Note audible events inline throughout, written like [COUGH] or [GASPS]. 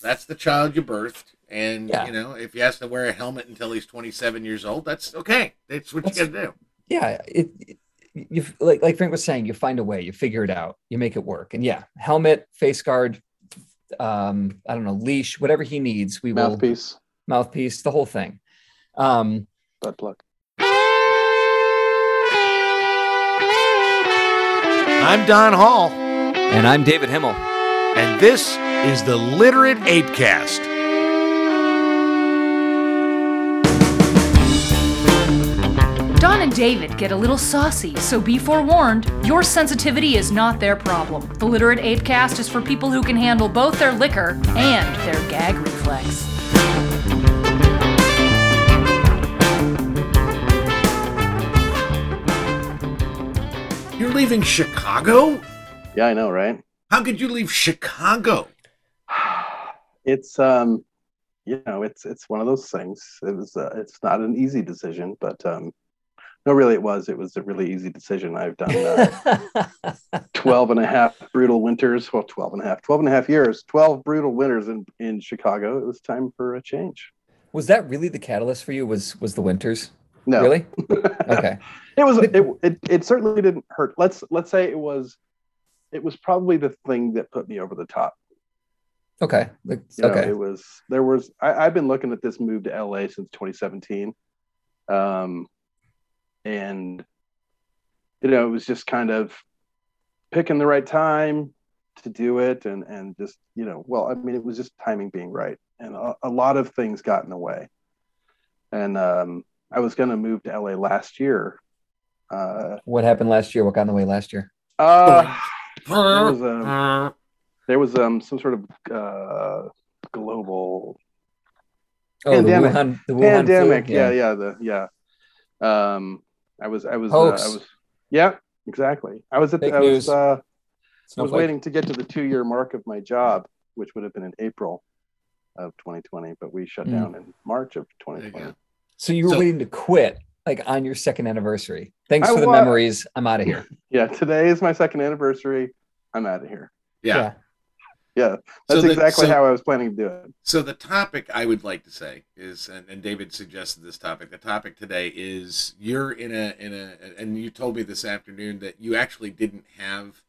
that's the child you birthed. And Yeah. you know, if he has to wear a helmet until he's 27 years old, that's okay. That's what That's- you got to do. yeah it, it you like like frank was saying you find a way you figure it out you make it work and yeah helmet face guard um i don't know leash whatever he needs we will Mouthpiece, mouthpiece the whole thing um butt plug. I'm Don Hall, and i'm david himmel and this is the Literate Apecast. Don and David get a little saucy, so be forewarned, your sensitivity is not their problem. The Literate Apecast is for people who can handle both their liquor and their gag reflex. You're leaving Chicago? Yeah, I know, right? How could you leave Chicago? [SIGHS] It's um, you know, it's it's one of those things. It was uh, it's not an easy decision, but um, no, really, it was. It was a really easy decision. I've done uh, [LAUGHS] 12 and a half brutal winters. Well, 12 and a half, 12 and a half years, 12 brutal winters in in Chicago. It was time for a change. was that really the catalyst for you was was the winters No, really [LAUGHS] okay it was it, it it certainly didn't hurt let's let's say it was it was probably the thing that put me over the top. Okay. Like, you know, okay. it was there was I, i've been looking at this move to la since 2017 um and you know it was just kind of picking the right time to do it and and just you know well i mean it was just timing being right. And a, a lot of things got in the way. And um i was going to move to la last year. Uh what happened last year? What got in the way last year? Uh there was um, Uh, there was um some sort of uh global oh Pandemic. the wuhan the wuhan pandemic flu? yeah yeah. the yeah. Um i was i was uh, i was yeah exactly. I was at Fake the, i was uh i was waiting to get to the two year mark of my job which would have been in april of 2020 but we shut Mm. down in march of There you 2020 so you were So- waiting to quit like on your second anniversary. Thanks I for the wa- memories. I'm out of here. [LAUGHS] Yeah today is my second anniversary. I'm out of here. Yeah. yeah. So that's the- exactly so- how i was planning to do it. So the topic I would like to say is, and, and David suggested this topic. The topic today is you're in a in a, and you told me this afternoon that you actually didn't have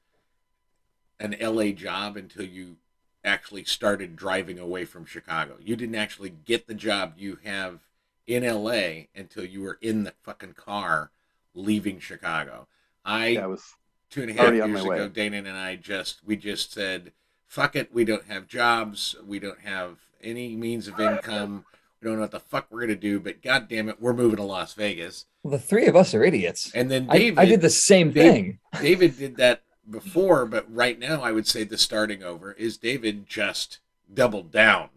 an LA job until you actually started driving away from Chicago. You didn't actually get the job. You have in LA until you were in the fucking car leaving Chicago. I yeah, i was two and a half years ago, way. Dana and I just we just said, "Fuck it, we don't have jobs, we don't have any means of income, we don't know what the fuck we're gonna do, but god damn it, we're moving to Las Vegas." well, the three of us are idiots And then I, David, I did the same Dave- thing [LAUGHS] David did that before, but right now I would say the starting over is David just doubled down.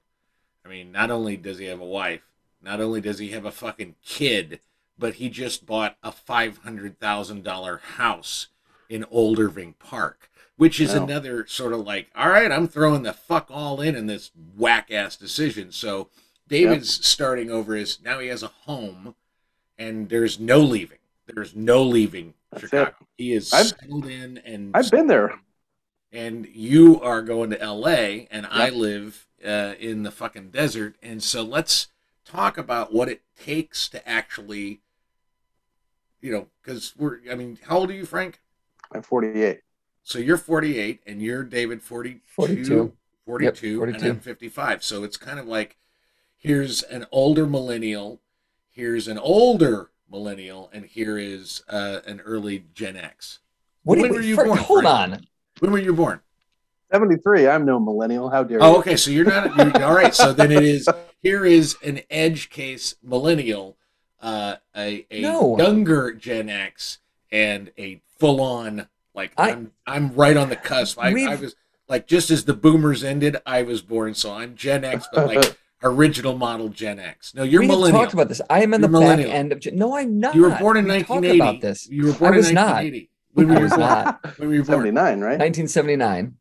I mean, not only does he have a wife, not only does he have a fucking kid, but he just bought a five hundred thousand dollar house in Old Irving Park, which is Wow. another sort of like, all right, I'm throwing the fuck all in in this whack ass decision. So David's starting over is now he has a home, and there's no leaving. There's no leaving That's Chicago. He is I've- settled in, and i've been there and you are going to LA and I live uh, in the fucking desert and so let's talk about what it takes to actually you know cuz we're I mean how old are you Frank i'm 48 so you're 48 and you're David 42 42. 42, Yep, 42. and I'm 55 so it's kind of like here's an older millennial here's an older millennial and here is uh, an early Gen X what do When you, were you Frank, born, hold Frank? on when were you born 73 i'm no millennial how dare Oh, you okay. So you're not you're, all right. So then it is. Here is an edge case millennial, uh, a a No. younger Gen X, and a full on like I- I'm I'm right on the cusp. I, I was like just as the boomers ended, I was born. So I'm Gen X, but like [LAUGHS] original model Gen X. No, you're we have millennial. talked about this. I am in You're the back millennial. end of. Gen- No, I'm not. you were born in We talked 1980. About this, You were born I was in not. 1980. When were I was born? not. When were you born? 79 right 1979.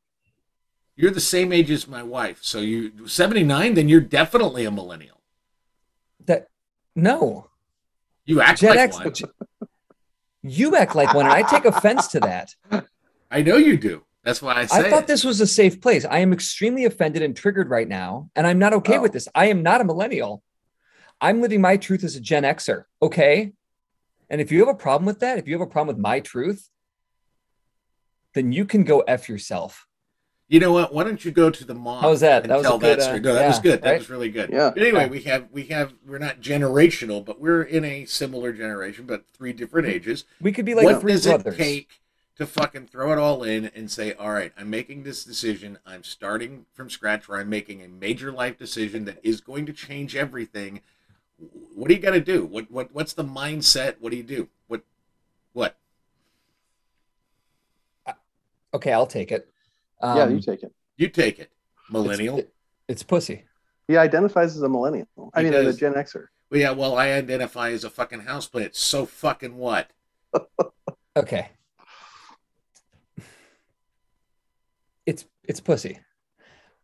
You're the same age as my wife. So you 79. Then you're definitely a millennial. That no, You act Gen like X. one. You act like one, and I take offense to that. [LAUGHS] I know you do. That's why I say I thought it. this was a safe place. I am extremely offended and triggered right now, and I'm not okay Oh. with this. I am not a millennial. I'm living my truth as a Gen Xer. Okay. And if you have a problem with that, if you have a problem with my truth, then you can go F yourself. You know what? Why don't you go to the mall? How was that? and That was a tell good, that uh, story. No, that was good. That right? was really good. Yeah. But anyway, Yeah. we have we have we're not generational, but we're in a similar generation, but three different ages. We could be like what three does brothers. it take to fucking throw it all in and say, all right, I'm making this decision. I'm starting from scratch, where I'm making a major life decision that is going to change everything. What do you got to do? What what what's the mindset? What do you do? What what? Okay, I'll take it. Um, yeah, you take it. You take it, it's- millennial. it- it's pussy. He identifies as a millennial. I He mean, as a. Gen Xer. Well, yeah, well, I identify as a fucking houseplant. So fucking what? [LAUGHS] Okay. It's it's pussy.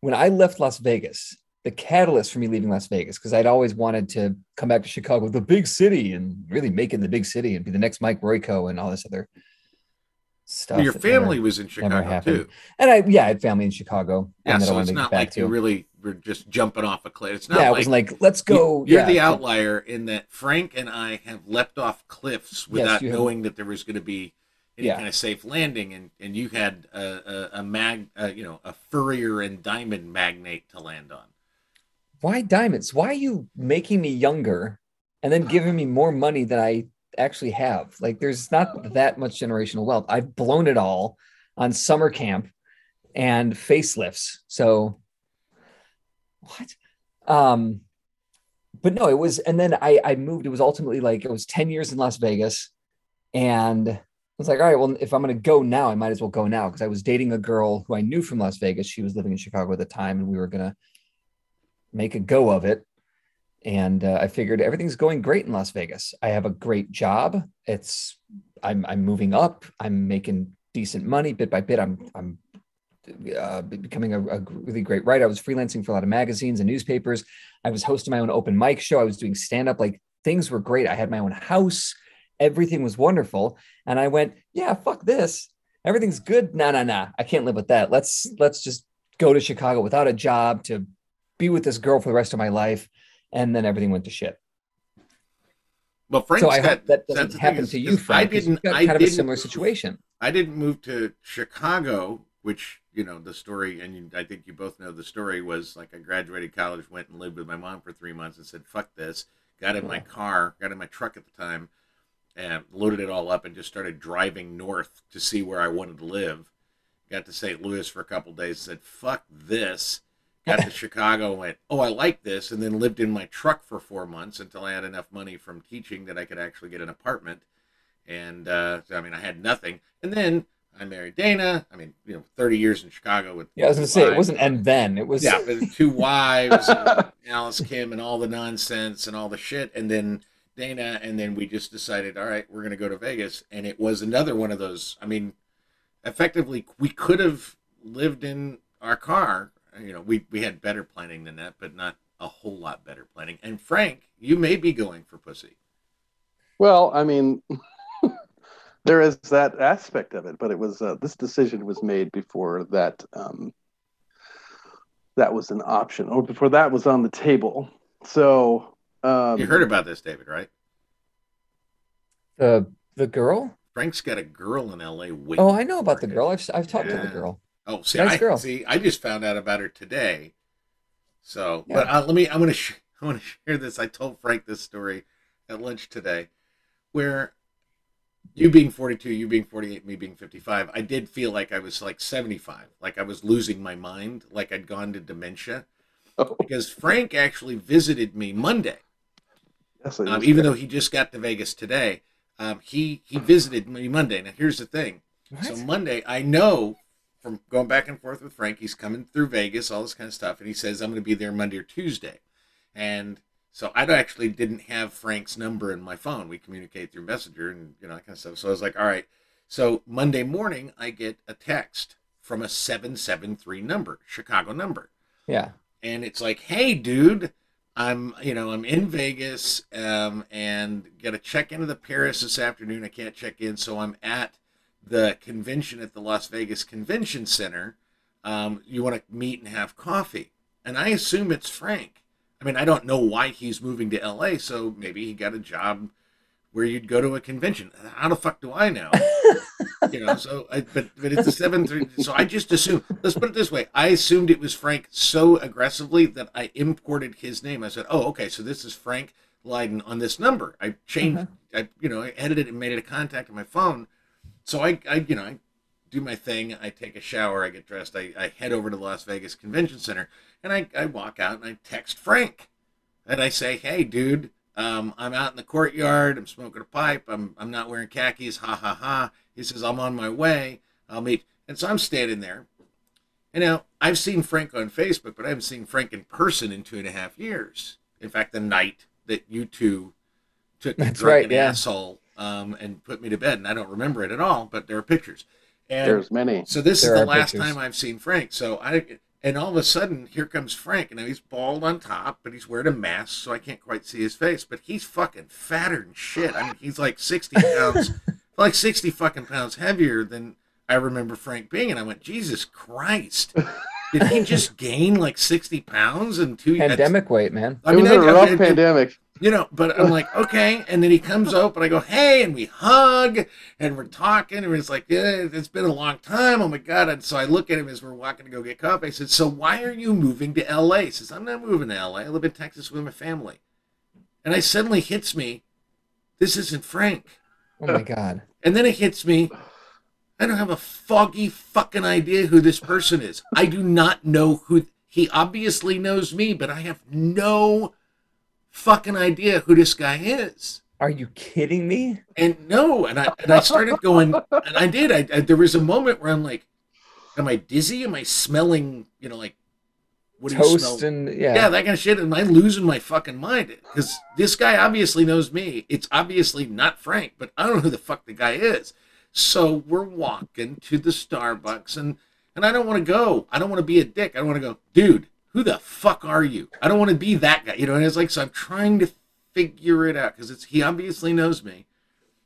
When I left Las Vegas, the catalyst for me leaving Las Vegas, because I'd always wanted to come back to Chicago, the big city, and really make it the big city and be the next Mike Royko and all this other stuff. Your family never- was in Chicago too. and I yeah, I had family in Chicago. Yeah, and that I so it's not like to. you really were just jumping off a cliff. It's not yeah, it wasn't like let's go. You're yeah, the outlier in that Frank and I have leapt off cliffs without you have. knowing that there was going to be any Yeah. kind of safe landing, and, and you had a, a, a mag, uh, you know, a furrier and diamond magnate to land on. Why diamonds? Why are you making me younger and then giving me more money than I actually have? Like, there's not that much generational wealth. I've blown it all on summer camp and facelifts. So, what? Um, but no, it was, and then I I moved. It was ultimately like it was 10 years in Las Vegas, and I was like, all right, well, if I'm gonna go now, I might as well go now because I was dating a girl who I knew from Las Vegas. She was living in Chicago at the time, and we were gonna make a go of it. And uh, I figured everything's going great in Las Vegas. I have a great job. It's I'm I'm moving up. I'm making decent money bit by bit. I'm I'm uh, becoming a, a really great writer. I was freelancing for a lot of magazines and newspapers. I was hosting my own open mic show. I was doing stand up. Like things were great. I had my own house. Everything was wonderful. And I went, yeah, fuck this. Everything's good. Nah, nah, nah. I can't live with that. Let's let's just go to Chicago without a job to be with this girl for the rest of my life. And then everything went to shit. Well, Frank's so I got, hope that doesn't happen is- to you, Frank. I didn't. I kind of a similar situation. I didn't move to Chicago, which you know the story, and you, I think you both know the story was like I graduated college, went and lived with my mom for three months, and said "fuck this." Got in my car, got in my truck at the time, and loaded it all up, and just started driving north to see where I wanted to live. Got to St. Louis for a couple days, said "fuck this." Got to Chicago, and went, "Oh, I like this," and then lived in my truck for four months until I had enough money from teaching that I could actually get an apartment and uh, so, I mean, I had nothing. And then I married Dana. I mean, you know, thirty years in Chicago with Yeah, I was gonna say it wasn't and then it was yeah, with two [LAUGHS] wives, Alice Kim, and all the nonsense and all the shit, and then Dana, and then we just decided, all right, we're gonna go to Vegas, and it was another one of those. I mean, effectively, we could have lived in our car. You know, we we had better planning than that, but not a whole lot better planning. And Frank, you may be going for pussy. Well, I mean, [LAUGHS] there is that aspect of it, but it was uh, this decision was made before that um, that was an option, or before that was on the table. So um, You heard about this, David, right? the the girl. Frank's got a girl in L.A. waiting. Oh, I know about the girl. I've I've talked to the girl. Oh, see, Nice I girl. see. I just found out about her today. So, Yeah. but uh, let me. I'm gonna. Sh- [LAUGHS] I want to share this. I told Frank this story at lunch today, where you being 42, you being 48, me being 55, I did feel like I was like 75, like I was losing my mind, like I'd gone to dementia. Because Frank actually visited me Monday. yes, Um, even though he just got to Vegas today, um, he he visited me Monday. Now here's the thing. What? So Monday, I know from going back and forth with Frank, he's coming through Vegas, all this kind of stuff, and he says I'm going to be there Monday or Tuesday, and so I actually didn't have Frank's number in my phone. We communicate through Messenger and you know that kind of stuff. So I was like, all right. So Monday morning, I get a text from a seven seven three number, Chicago number Yeah. and it's like, "Hey, dude, I'm you know I'm in Vegas, um, and got to check into the Paris this afternoon. I can't check in, so I'm at the convention at the Las Vegas Convention Center. Um, you want to meet and have coffee, and I assume it's Frank. I mean, I don't know why he's moving to LA, so maybe he got a job where you'd go to a convention. How the fuck do I know? [LAUGHS] you know, so I, but but it's a seven three. So I just assumed. Let's put it this way: I assumed it was Frank so aggressively that I imported his name. I said, "Oh, okay, so this is Frank Leyden on this number." I changed. I you know I edited and made it a contact on my phone. So I I you know I do my thing. I take a shower. I get dressed. I, I head over to the Las Vegas Convention Center, and I I walk out and I text Frank, and I say, "Hey, dude." Um, I'm out in the courtyard. I'm smoking a pipe. I'm, I'm not wearing khakis. Ha ha ha. He says, I'm on my way. I'll meet. And so I'm standing there. And now I've seen Frank on Facebook, but I haven't seen Frank in person in two and a half years. In fact, the night that you two took That's drunken right, yeah. asshole um, and put me to bed, and I don't remember it at all, but there are pictures. And There's many. so this There is the last pictures. time I've seen Frank. So I and all of a sudden here comes Frank, and now he's bald on top, but he's wearing a mask, so I can't quite see his face. But he's fucking fatter than shit. I mean, he's like sixty pounds, [LAUGHS] like sixty fucking pounds heavier than I remember Frank being. And I went, Jesus Christ, [LAUGHS] did he just gain like sixty pounds in two years? Pandemic weight, man. I it mean, was a I- I- rough I- pandemic. you know, but I'm like, okay. And then he comes up and I go, hey, and we hug and we're talking. And it's like, yeah, it's been a long time. Oh my God. And so I look at him as we're walking to go get coffee. I said, so why are you moving to LA? He says, I'm not moving to LA. I live in Texas with my family. And I suddenly hits me, this isn't Frank. Oh my god. And then it hits me, I don't have a foggy fucking idea who this person is. I do not know who he obviously knows me, but I have no fucking idea who this guy is. Are you kidding me? And no, and I and I started going, and I did. I, I there was a moment where I'm like, am I dizzy? Am I smelling? You know, like what do you Toast smell? and yeah. yeah. that kind of shit. Am I losing my fucking mind? Because this guy obviously knows me. It's obviously not Frank, but I don't know who the fuck the guy is. So we're walking to the Starbucks, and and I don't want to go. I don't want to be a dick. I don't want to go, dude. Who the fuck are you? I don't want to be that guy. You know, and it's like so. I'm trying to figure it out because it's he obviously knows me.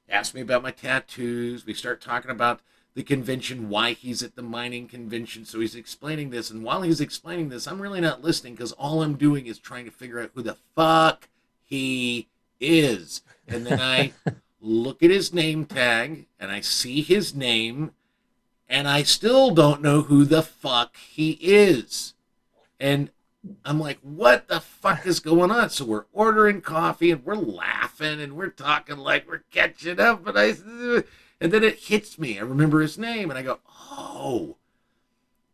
Asked me about my tattoos. We start talking about the convention, why he's at the mining convention. So he's explaining this, and while he's explaining this, I'm really not listening because all I'm doing is trying to figure out who the fuck he is. And then I [LAUGHS] look at his name tag and I see his name, and I still don't know who the fuck he is. And I'm like, what the fuck is going on? So we're ordering coffee and we're laughing and we're talking like we're catching up. And I, and then it hits me. I remember his name and I go, oh,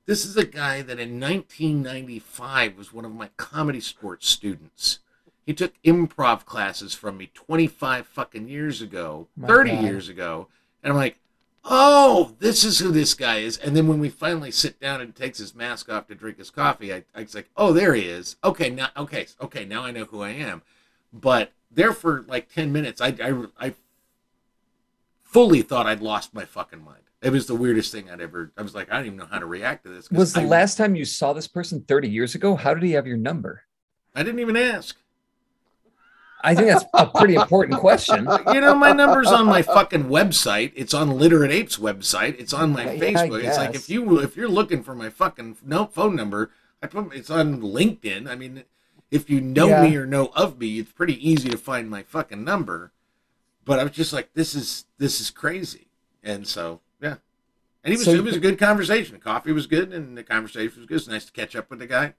this is a guy that in 1995 was one of my ComedySportz students. He took improv classes from me 25 fucking years ago, My 30 God. years ago. And I'm like, oh, this is who this guy is. And then when we finally sit down and takes his mask off to drink his coffee, I, I was like, oh, there he is. Okay, now, okay, okay, now I know who I am. But there for like 10 minutes, I, I, I fully thought I'd lost my fucking mind. It was the weirdest thing I'd ever, I was like, I don't even know how to react to this. Was the I, last time you saw this person 30 years ago? How did he have your number? I didn't even ask. I think that's a pretty important question. You know, my number's on my fucking website. It's on Literate Apes website. It's on my Yeah, Facebook. It's like if you if you're looking for my fucking no phone number, I put it's on LinkedIn. I mean, if you know Yeah. me or know of me, it's pretty easy to find my fucking number. But I was just like, this is this is crazy, and so yeah. And he was So it was a good conversation. The coffee was good, and the conversation was good. It's nice to catch up with the guy.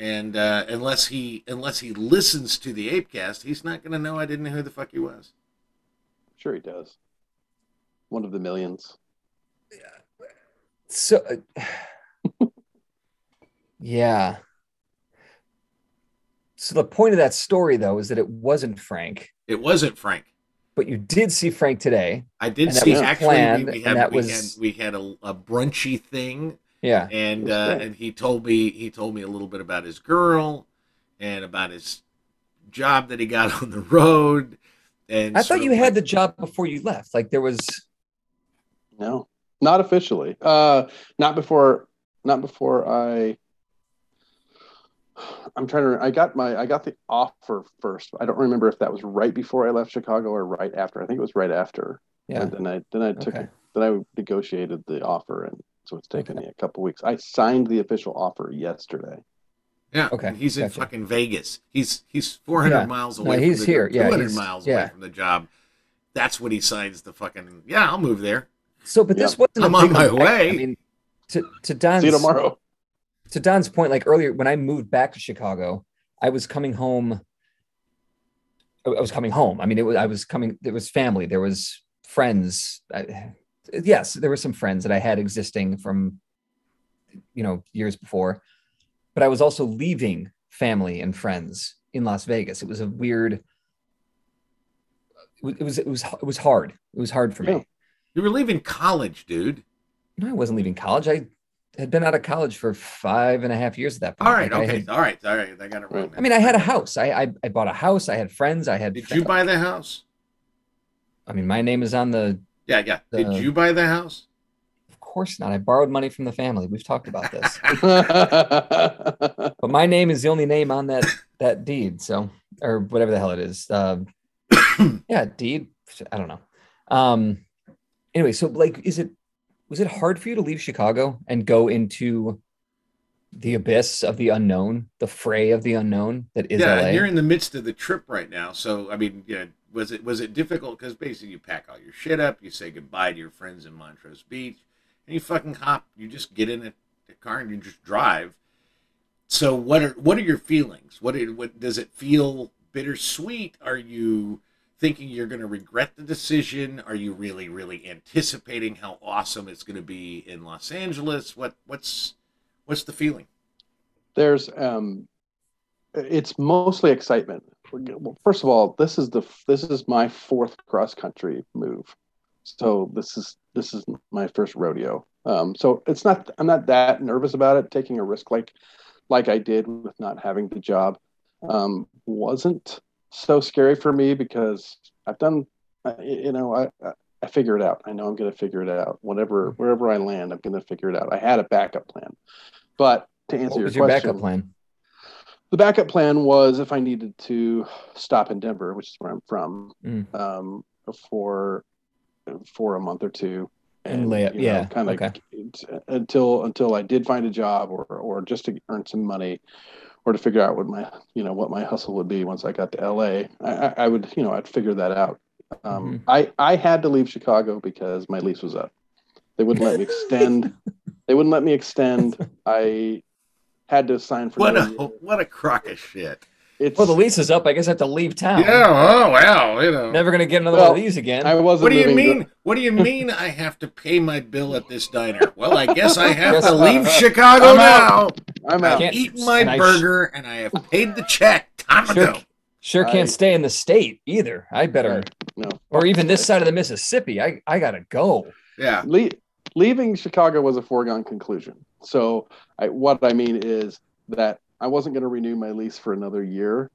And uh, unless he unless he listens to the Apecast, he's not going to know I didn't know who the fuck he was. Sure, he does. One of the millions. Yeah. So, uh, [SIGHS] yeah. So the point of that story, though, is that it wasn't Frank, It wasn't Frank. but you did see Frank today. I did And see was actually planned, we, we had that we was- had we had a, a brunchy thing Yeah. and uh, and he told me he told me a little bit about his girl and about his job that he got [LAUGHS] on the road and I thought you of had the job before you left. Like there was. No, not officially. Uh, not before. Not before I. I'm trying to. I got my. I got the offer first. I don't remember if that was right before I left Chicago or right after. I think it was right after. Yeah. And then I then I took Okay. then I negotiated the offer, and so it's taken me a couple weeks. I signed the official offer yesterday. Yeah. Okay, And he's in gotcha. fucking Vegas. He's he's 400 Yeah. miles No, away. he's from the, here. Yeah, 200 he's- miles yeah. away from the job. That's what he signs the fucking. Yeah, I'll move there. So, but this wasn't. a I'm on my effect. way. I mean, to to Don's See you tomorrow. to Don's point, like earlier when I moved back to Chicago, I was coming home. I I was coming home. I mean, it was I was coming. There was family. There was friends. I, yes, there were some friends that I had existing from, you know, years before, but I was also leaving family and friends in Las Vegas. It was a weird. It was it was it was, hard. It was hard for me. You were leaving college, dude. No, I wasn't leaving college. I had been out of college for five and a half years at that point. All right, like okay, had, all right, all right. I got it wrong. I mean, I had a house. I, I I bought a house. I had friends. I had. did you buy the house? I mean, my name is on the. Yeah, yeah. Did Uh, you buy the house? Of course not. I borrowed money from the family. We've talked about this, [LAUGHS] but my name is the only name on that that deed. So, or whatever the hell it is. Um, [COUGHS] yeah, deed. I don't know. Um. Anyway, so like, is it was it hard for you to leave Chicago and go into the abyss of the unknown, the fray of the unknown that is yeah, LA? you're in the midst of the trip right now. So, I mean, yeah, was it was it difficult? Because basically, you pack all your shit up, you say goodbye to your friends in Montrose Beach, and you fucking hop. You just get in a, a car and you just drive. So, what are what are your feelings? What are, what does it feel bittersweet? Are you thinking you're going to regret the decision? Are you really really anticipating how awesome it's going to be in Los Angeles? What what's what's the feeling? there's um, it's mostly excitement. Well, first of all, this is the this is my fourth cross country move, so this is this is my first rodeo. Um, so it's not I'm not that nervous about it. Taking a risk like like I did with not having the job um, wasn't so scary for me because I've done you know I I- I figure it out. I know I'm going to figure it out. Whatever wherever I land, I'm going to figure it out. I had a backup plan, but to answer what your was your question, backup plan? The backup plan was if I needed to stop in Denver, which is where I'm from, Mm. um, for for a month or two, And lay up- yeah, kind of okay. until until I did find a job or or just to earn some money, or to figure out what my you know what my hustle would be once I got to LA. I, I, would you know I'd figure that out. Um, Mhm. I I had to leave Chicago because my lease was up. They wouldn't let me [LAUGHS] extend. they wouldn't let me extend. I had to sign for What a year. what a crock of shit. It's Well, the lease is up. I guess I have to leave town. Yeah. Oh well, you know. Never gonna get another Well, one of these again. I wasn't. What do you moving to- mean? What do you mean? I have to pay my bill at this diner? Well, I guess I have Yes. to leave Chicago I'm now. out. I'm I've out. Can't- eaten my and I sh- burger and I have paid the check time Sure. ago. sure can't I- stay in the state either. I better, No. or even this side of the Mississippi. I I gotta go. Yeah. Le- leaving Chicago was a foregone conclusion. So I, what I mean is that I wasn't going to renew my lease for another year.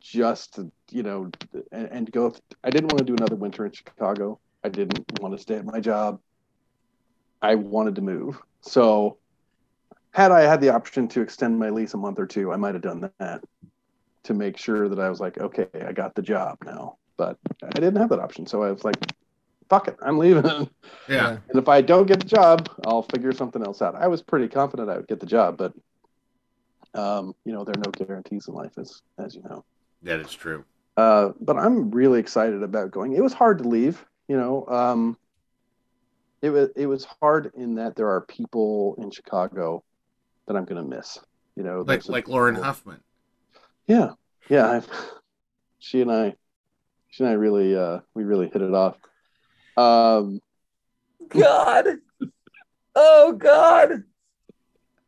Just you know, and, and go. I didn't want to do another winter in Chicago. I didn't want to stay at my job. I wanted to move. So, had I had the option to extend my lease a month or two, I might have done that to make sure that I was like, okay, I got the job now. But I didn't have that option, so I was like, fuck it, I'm leaving. [LAUGHS] Yeah. And if I don't get the job, I'll figure something else out. I was pretty confident I would get the job, but um, you know, there are no guarantees in life, as as you know. That is true. Uh, but I'm really excited about going. It was hard to leave, you know. Um, it was it was hard in that there are people in Chicago that I'm going to miss. You know, Like like Lauren Huffman. Yeah, yeah. I've, [LAUGHS] she and I, she and I really, uh, we really hit it off. Um, God. Oh God.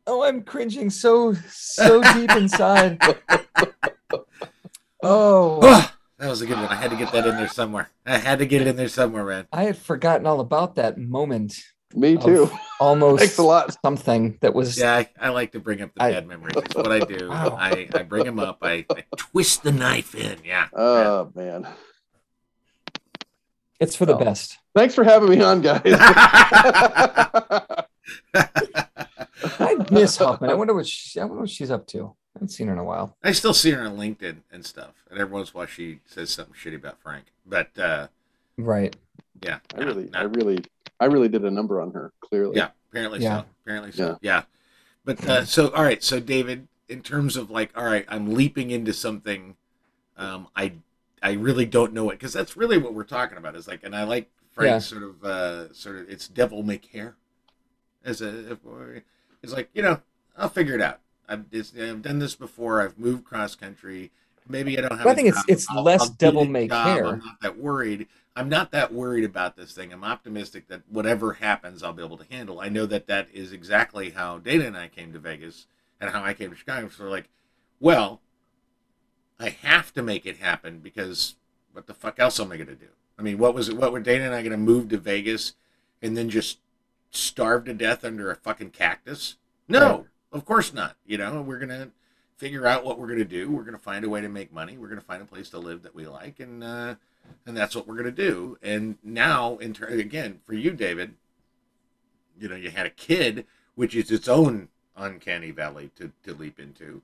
Oh, I'm cringing so so deep inside. [LAUGHS] Oh, [SIGHS] that was a good one. I had to get that in there somewhere. I had to get it in there somewhere, man. I had forgotten all about that moment. me too. [LAUGHS] Almost Thanks a lot. something that was Yeah, I, I like to bring up the I- bad memories. It's what I do. [LAUGHS] Wow. I, I bring them up. I, I twist the knife in. Yeah. Oh man. It's for the Oh. best. Thanks for having me on, guys. [LAUGHS] I miss Huffman. I wonder what she, I wonder what she's up to. I haven't seen her in a while. I still see her on LinkedIn and stuff. And every once in a while she says something shitty about Frank. But uh, Right. Yeah, I no, really, I really, I really did a number on her. Clearly, Yeah, apparently Yeah. so. Apparently so. Yeah. But uh, so all right, so David, in terms of like, all right, I'm leaping into something, um, I I really don't know it because that's really what we're talking about. Is like, and I like Frank's sort of uh, sort of it's devil may care, as a it's like you know I'll figure it out. I've, it's, I've done this before. I've moved cross country. Maybe I don't have. Well, I a think it's- job. it's less get devil may job. care. I'm not that worried. I'm not that worried about this thing. I'm optimistic that whatever happens, I'll be able to handle. I know that that is exactly how Dana and I came to Vegas and how I came to Chicago. So, like, well, I have to make it happen because what the fuck else am I going to do? I mean, what was it? What were Dana and I going to move to Vegas and then just starve to death under a fucking cactus? No, Right. of course not. You know, we're going to figure out what we're going to do. We're going to find a way to make money. We're going to find a place to live that we like, and uh, and that's what we're going to do. And now, in turn, again, for you, David, you know, you had a kid, which is its own uncanny valley to to leap into,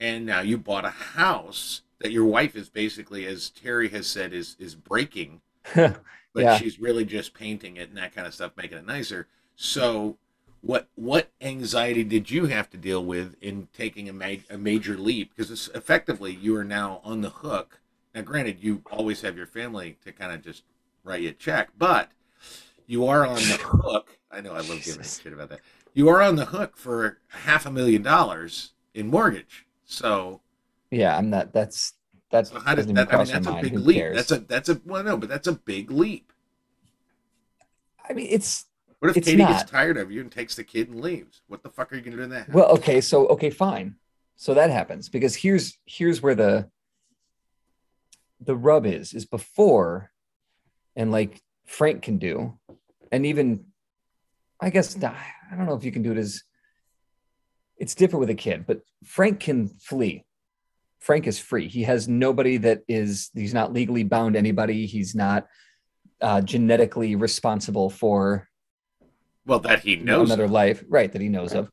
and now you bought a house that your wife is basically, as Terry has said, is is breaking [LAUGHS] but Yeah. she's really just painting it and that kind of stuff, making it nicer. So, what what anxiety did you have to deal with in taking a, a major leap? Because it's effectively you are now on the hook. Now, granted, you always have your family to kind of just write you a check, but you are on the [LAUGHS] hook. I know I love giving a Jesus. shit about that. You are on the hook for half a million dollars in mortgage. So, yeah, I'm not. That's that's so how doesn't that? I mean, that's a mind. big Who leap. cares? That's a that's a well, no, but that's a big leap. I mean, it's What if It's Katie gets tired of you and takes the kid and leaves? What the fuck are you gonna do in that? house? well, okay. So okay, fine. So that happens because here's here's where the the rub is is before, and like Frank can do, and even I guess I don't know if you can do it as it's different with a kid, but Frank can flee. Frank is free. He has nobody that is, he's not legally bound to anybody. He's not uh, genetically responsible for well, that he knows. another life, right? That he knows of.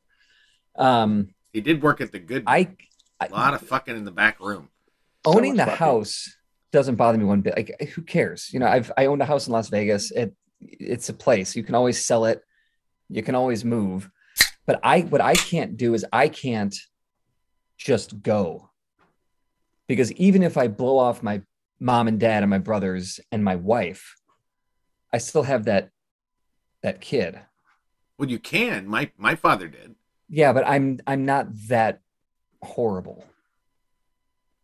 Um, He did work at the good. I, a lot of fucking in the back room. owning much the fucking. house doesn't bother me one bit. Like, who cares? You know, I've I owned a house in Las Vegas. It it's a place. You can always sell it. You can always move. But I what I can't do is I can't just go. Because even if I blow off my mom and dad and my brothers and my wife, I still have that that kid. Well, you can. My my father did. Yeah, but I'm I'm not that horrible.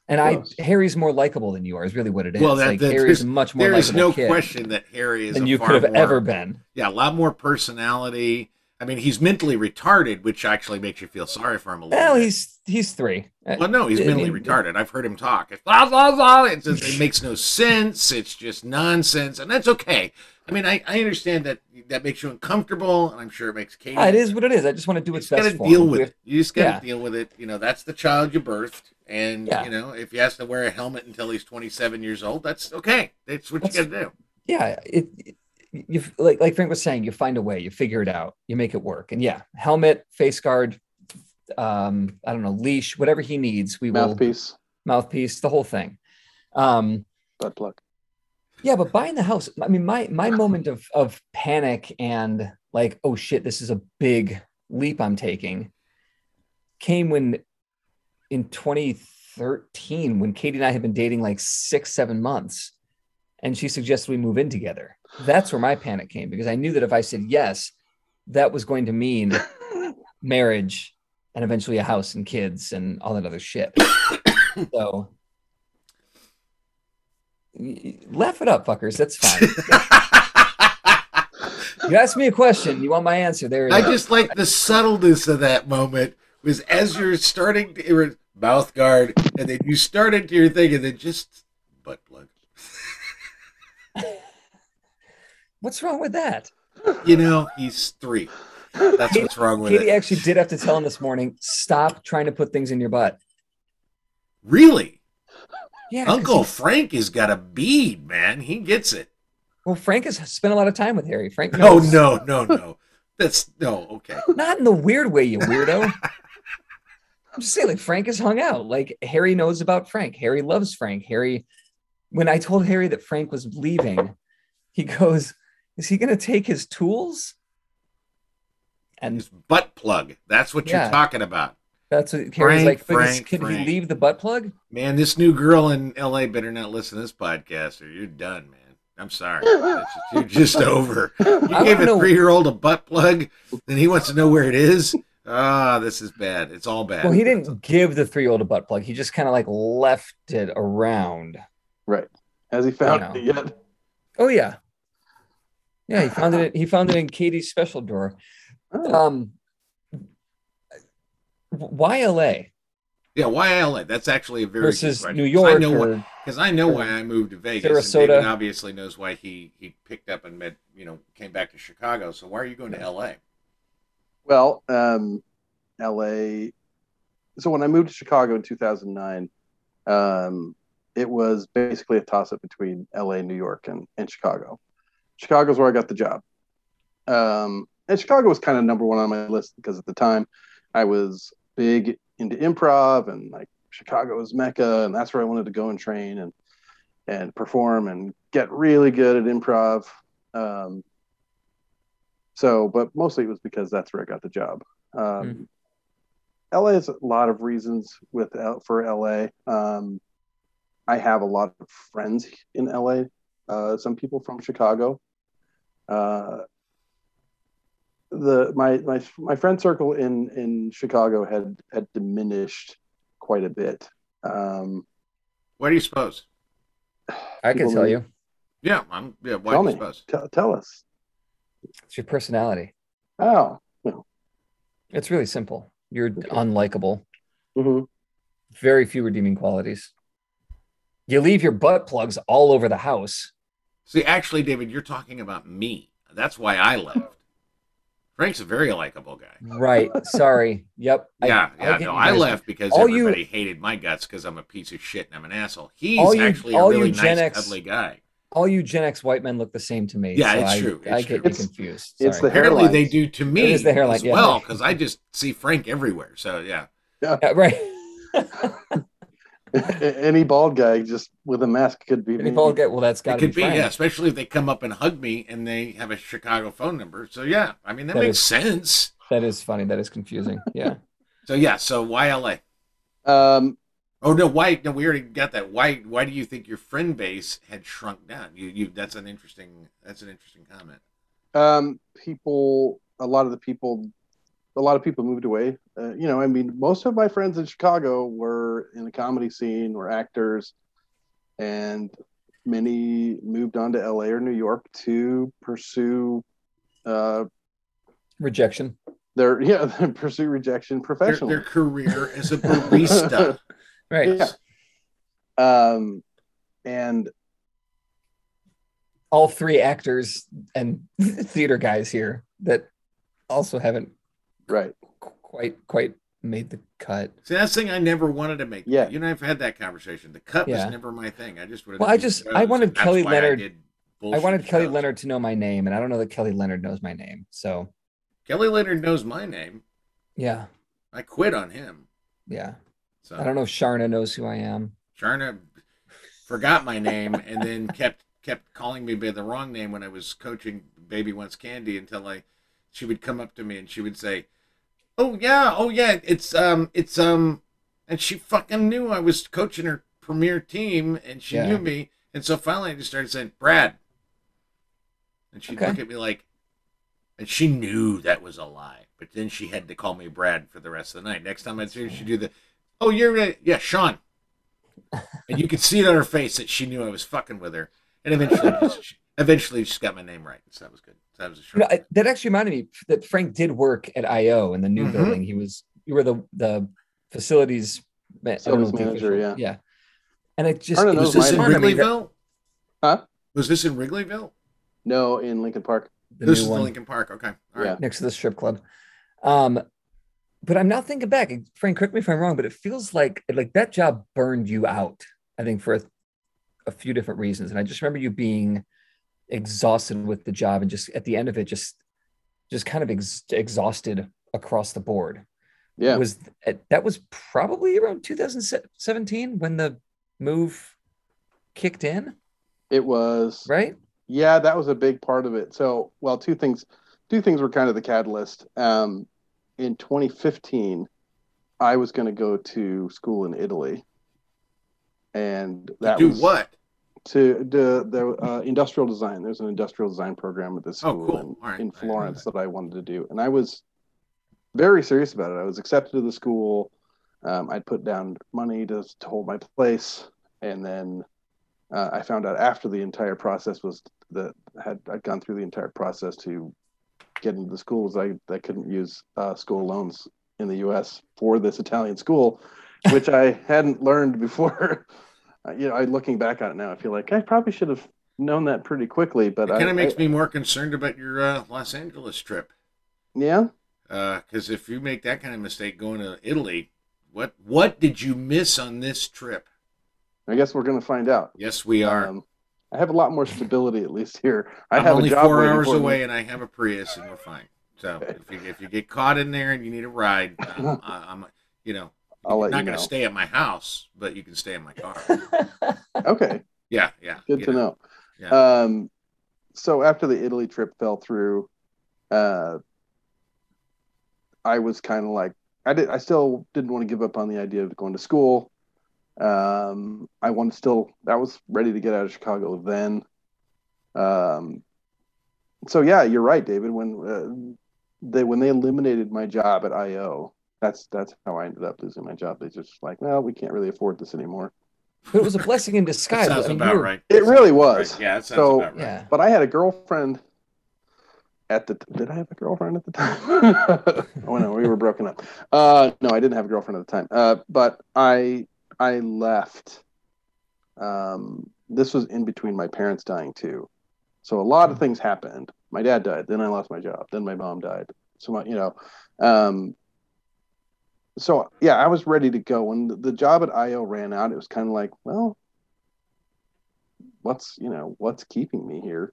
And I Harry's more likable than you are. Is really what it is. Well, that- like that- Harry's much more There is no kid question that Harry is than a you far could have more- ever been. Yeah, a lot more personality. I mean, he's mentally retarded, which actually makes you feel sorry for him a little. Well, bit. he's he's three. Uh, Well, no, he's I mentally mean- retarded. I've heard him talk. It's blah, blah, blah. It's just, it makes no sense. It's just nonsense, and that's okay. I mean, I, I understand that that makes you uncomfortable, and I'm sure it makes Katie. ah, it is what it is. I just want to do You what's just got best to deal with it. You just got to Yeah. deal with it. You know, that's the child you birthed, and Yeah. you know, if he has to wear a helmet until he's 27 years old, that's okay. That's what That's- you got to do. Yeah, it, it you like like Frank was saying, you find a way, you figure it out, you make it work. And yeah, helmet, face guard, um, I don't know, leash, whatever he needs, we will Mouthpiece, mouthpiece, the whole thing. Um, butt plug. Yeah, but buying the house, I mean, my my moment of of panic and like, oh shit, this is a big leap I'm taking, came when in 2013, when Katie and I had been dating like six, seven months, and she suggested we move in together. That's where my panic came because I knew that if I said yes, that was going to mean [LAUGHS] marriage and eventually a house and kids and all that other shit. so laugh it up, fuckers. That's fine. you asked me a question. You want my answer? There it I just like the subtleness of that moment was as you're starting to mouth guard, and then you start into your thing, and then just butt plug. What's wrong with that? You know, he's three. That's what's wrong with Katie it. actually did have to tell him this morning, stop trying to put things in your butt. Really, Yeah, Uncle Frank has got a bead, man. He gets it. well, Frank has spent a lot of time with Harry. Frank Oh knows. no, no, no. That's no okay. Not in the weird way, you weirdo. [LAUGHS] I'm just saying, like Frank has hung out. Like Harry knows about Frank. Harry loves Frank. Harry, when I told Harry that Frank was leaving, he goes, "Is he going to take his tools?" And His butt plug. That's what Yeah. you're talking about. that's what Carrie's Frank, like. "But Frank, can Frank. he leave the butt plug? Man, this new girl in LA better not listen to this podcast or you're done, man. I'm sorry. Just- you're just [LAUGHS] over. You I gave a three year old a butt plug, and he wants to know where it is. Ah, this is bad. It's all bad. Well, he didn't give the three-year-old a butt plug. He just kind of like left it around. Right. Has he found know. it yet? Oh yeah, yeah. He found it. He found it in Katie's special drawer. [LAUGHS] Oh, Um, why LA Yeah, why LA? That's actually a very versus good question. New 'Cause I York? know why because I know why I moved to Vegas. Sarasota. And David obviously knows why he he picked up and met you know came back to Chicago. So why are you going to LA? Well, um, LA. So when I moved to Chicago in 2009, um, it was basically a toss up between LA, New York, and, and Chicago. Chicago's where I got the job. Um, and Chicago was kind of number one on my list because at the time I was big into improv and like Chicago was Mecca, and that's where I wanted to go and train and and perform and get really good at improv. Um, so, but mostly it was because that's where I got the job. Um, LA has a lot of reasons with for LA. Um, I have a lot of friends in LA. Uh, some people from Chicago. Uh, the my my my friend circle in in Chicago had had diminished quite a bit. Um, Why do you suppose? I can tell need- you, Yeah, I'm. Yeah, why Tell do you me. suppose? tell tell us. it's your personality. Oh, It's really simple. You're Okay. unlikable. mhm. Very few redeeming qualities. You leave your butt plugs all over the house. See, actually, David, you're talking about me. That's why I left. Frank's a very likable guy. Right. Sorry. Yep. I- yeah, yeah. no, I left because all you- everybody hated my guts because I'm a piece of shit and I'm an asshole. He's All you- actually a all you really Gen nice, X- cuddly guy. All you Gen X white men look the same to me. Yeah, so it's I, true, I get true. you It's- confused. it's the Apparently, they do to me is the hairline, as yeah. well because I just see Frank everywhere. So yeah, Yeah, right. [LAUGHS] [LAUGHS] Any bald guy just with a mask could be Any me. ball get well, that's got it to could be, be, yeah, especially if they come up and hug me and they have a Chicago phone number. So yeah, I mean that, That makes is- sense. That is funny. That is confusing. Yeah. [LAUGHS] [LAUGHS] So yeah, so why LA? Um, Oh no, why? No, we already got that. Why? Why do you think your friend base had shrunk down? You, you. That's an interesting. That's an interesting comment. um, people, a lot of the people, a lot of people moved away. Uh, you know, I mean, most of my friends in Chicago were in the comedy scene, were actors, and many moved on to LA or New York to pursue uh, Rejection. their [LAUGHS] yeah [LAUGHS] pursue rejection Their, professionally. their career as a barista. [LAUGHS] Right. Yeah. Um, and All three actors and theater guys here that also haven't right, quite quite made the cut. See, that's the thing I never wanted to make. Yeah. You and I've had that conversation. The cut Yeah. was never my thing. I just wanted. Well, I just- I wanted that's Kelly Leonard- did I wanted Kelly shows. Leonard to know my name, and I don't know that Kelly Leonard knows my name. So Kelly Leonard knows my name. yeah, I quit on him. yeah. So I don't know if Charna knows who I am. Charna forgot my name and then kept kept calling me by the wrong name when I was coaching Baby Wants Candy until I she would come up to me and she would say, "Oh yeah, oh yeah, it's um it's um," and she fucking knew I was coaching her premier team and she Yeah. knew me and so finally I just started saying Brad, and she'd Okay. look at me like, and she knew that was a lie, but then she had to call me Brad for the rest of the night. Next time I'd see her, she'd do the, "Oh you're uh, yeah Sean." and you could see it on her face that she knew I was fucking with her. And eventually, just, she, [LAUGHS] eventually, she got my name right. So that was good. So that was a You know, I, that actually reminded me that Frank did work at IO in the new Mhm. building. He was you were the the facilities ma- I don't know Facilities what the manager, official- yeah. yeah. And it just Arna it was this in to me Wrigleyville? Huh? Was this in Wrigleyville? no, in Lincoln Park. the this is one the Lincoln Park. Okay. All right. Yeah. next to the strip club. Um, but I'm now thinking back. Frank, correct me if I'm wrong, but it feels like like that job burned you out. I think for a, a few different reasons, and I just remember you being exhausted with the job, and just at the end of it, just just kind of ex- exhausted across the board. Yeah, was that was probably around 2017 when the move kicked in, it was. right? Yeah, that was a big part of it. So, well, two things, two things were kind of the catalyst. Um, in 2015, I was going to go to school in Italy, and that do was what? To the the uh, industrial design. There's an industrial design program at the Oh, school cool. in, right. in Florence that I wanted to do, and I was very serious about it. I was accepted to the school. Um, I'd put down money to, to hold my place, and then uh, I found out after the entire process was that had I'd gone through the entire process to get into the schools. I I couldn't use uh, school loans in the U.S. for this Italian school, which I hadn't learned before. [LAUGHS] Uh, you know, I looking back on it now, I feel like I probably should have known that pretty quickly. But It kind of makes I- me more concerned about your uh, Los Angeles trip. yeah. Because if you make that kind of mistake going to Italy, what what did you miss on this trip? I guess we're gonna find out. Yes, we are. Um, I have a lot more stability, at least here. I I'm have only a job four hours for me. away, and I have a Prius, and we're fine. So if you if you get caught in there and you need a ride, um, [LAUGHS] I, I'm you know I'll you're let not you going to stay at my house, but you can stay in my car. [LAUGHS] Okay, yeah, yeah. good you to know. Yeah. Um, so after the Italy trip fell through, uh, I was kind of like, I did. I still didn't want to give up on the idea of going to school. Um, I wanted still. I was ready to get out of Chicago then. Um, so yeah, you're right, David. When uh, they when they eliminated my job at IO, that's that's how I ended up losing my job. They just like, well, we can't really afford this anymore. But it was a blessing in disguise. Sounds I mean, about were- right. It really was. Right. Yeah, it sounds So- about right. Yeah. But I had a girlfriend at the. Did I have a girlfriend at the time? [LAUGHS] oh no, we were broken up. Uh, no, I didn't have a girlfriend at the time. Uh, but I I left. Um, this was in between my parents dying too, so a lot of things happened. My dad died, then I lost my job, then my mom died. So my, you know, um, so yeah, I was ready to go when the, the job at IO ran out. It was kind of like, well, what's you know what's keeping me here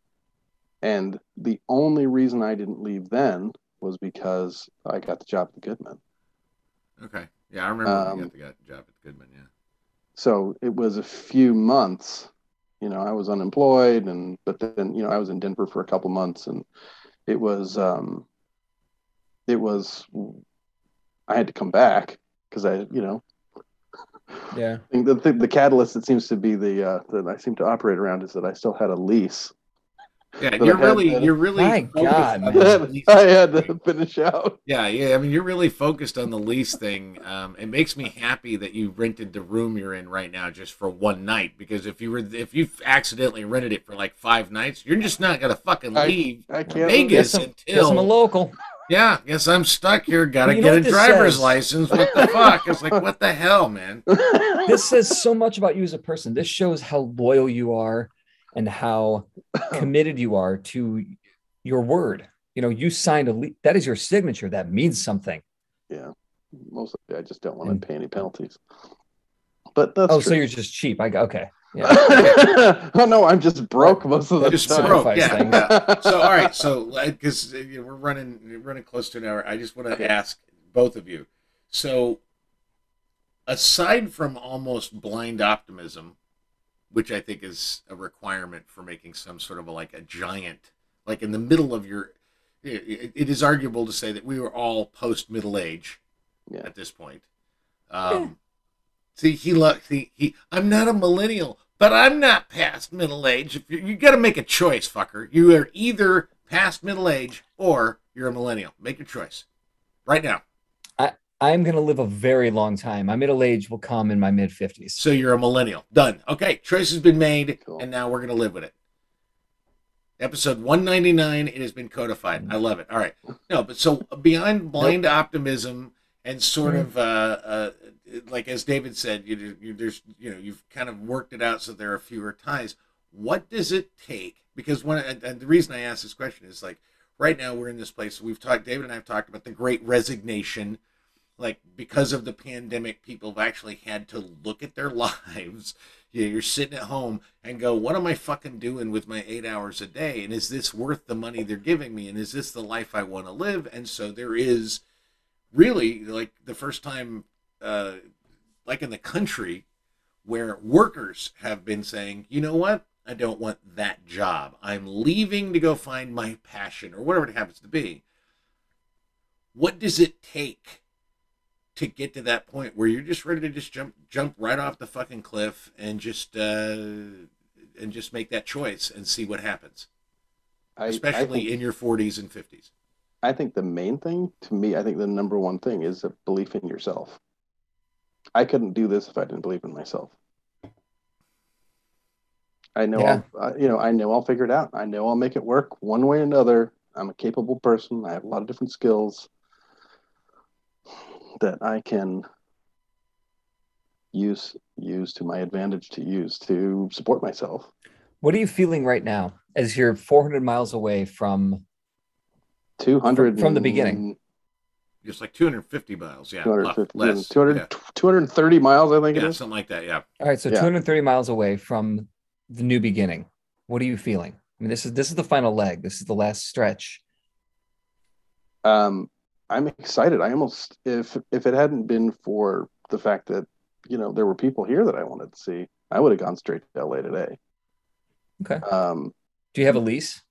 and the only reason i didn't leave then was because i got the job at goodman Okay. Yeah, I remember Um, you got the got the job at Goodman. Yeah. so it was a few months you know i was unemployed and but then you know i was in denver for a couple months and it was um it was i had to come back because i you know yeah. I think the, the, the catalyst that seems to be the uh that i seem to operate around is that i still had a lease Yeah, you're I had really you're really My God, on man. [LAUGHS] i had to finish out Yeah, yeah. I mean, you're really focused on the lease thing. Um, it makes me happy that you rented the room you're in right now just for one night. Because if you were if you accidentally rented it for like five nights, you're just not gonna fucking leave i can't Vegas Guess I'm, guess I'm a local. Yeah. Guess I'm stuck here. Gotta You know get a driver's says? license. What the fuck? It's like what the hell, man. This says so much about you as a person. This shows how loyal you are and how committed you are to your word. You know, you signed a le- that is your signature. That means something. yeah mostly i just don't want to pay any penalties but that's oh, so you're just cheap. I got okay. Yeah. [LAUGHS] oh no i'm just broke most of the Just time broke. Yeah. yeah. [LAUGHS] So all right. So because we're running we're running close to an hour, I just want to Okay. ask both of you. So aside from almost blind optimism, which I think is a requirement for making some sort of a, like a giant, like in the middle of your, it, it is arguable to say that we were all post middle age Yeah. at this point. Um, See, he looks. He, he. I'm not a millennial, but I'm not past middle age. If you, you got to make a choice, fucker. You are either past middle age or you're a millennial. Make your choice, right now. I I'm gonna live a very long time. My middle age will come in my mid fifties. So you're a millennial. Done. Okay, choice has been made, Cool. and now we're gonna live with it. Episode 199. It has been codified. Mm. I love it. All right. No, but so beyond blind optimism and sort of uh, uh, like as David said, you, you there's you know you've kind of worked it out so there are fewer ties. What does it take? Because one and and the reason I ask this question is like right now we're in this place. We've talked. David and I have talked about the Great Resignation like because of the pandemic people have actually had to look at their [LAUGHS] lives you know, you're sitting at home and go what am i fucking doing with my eight hours a day and is this worth the money they're giving me and is this the life i want to live and so there is really like the first time uh, like in the country where workers have been saying you know what I don't want that job. I'm leaving to go find my passion or whatever it happens to be. What does it take to get to that point where you're just ready to just jump jump right off the fucking cliff and just uh, and just make that choice and see what happens, I, I especially think, in your 40s and 50s. I think the main thing to me, I think the number one thing is a belief in yourself. I couldn't do this if I didn't believe in myself. I know, Yeah. I'll, you know, I know I'll figure it out. I know I'll make it work one way or another. I'm a capable person. I have a lot of different skills that I can use use to my advantage to use to support myself. What are you feeling right now as you're 400 miles away from? 200 from the beginning. Just like 250 miles, yeah, 250 less, 200 yeah. 230 miles i think yeah, is something like that, yeah. All right, so Yeah. 230 miles away from the new beginning. What are you feeling? I mean, this is this is the final leg. This is the last stretch. um i'm excited i almost if if it hadn't been for the fact that you know there were people here that i wanted to see i would have gone straight to la today Okay. um Do you have a lease?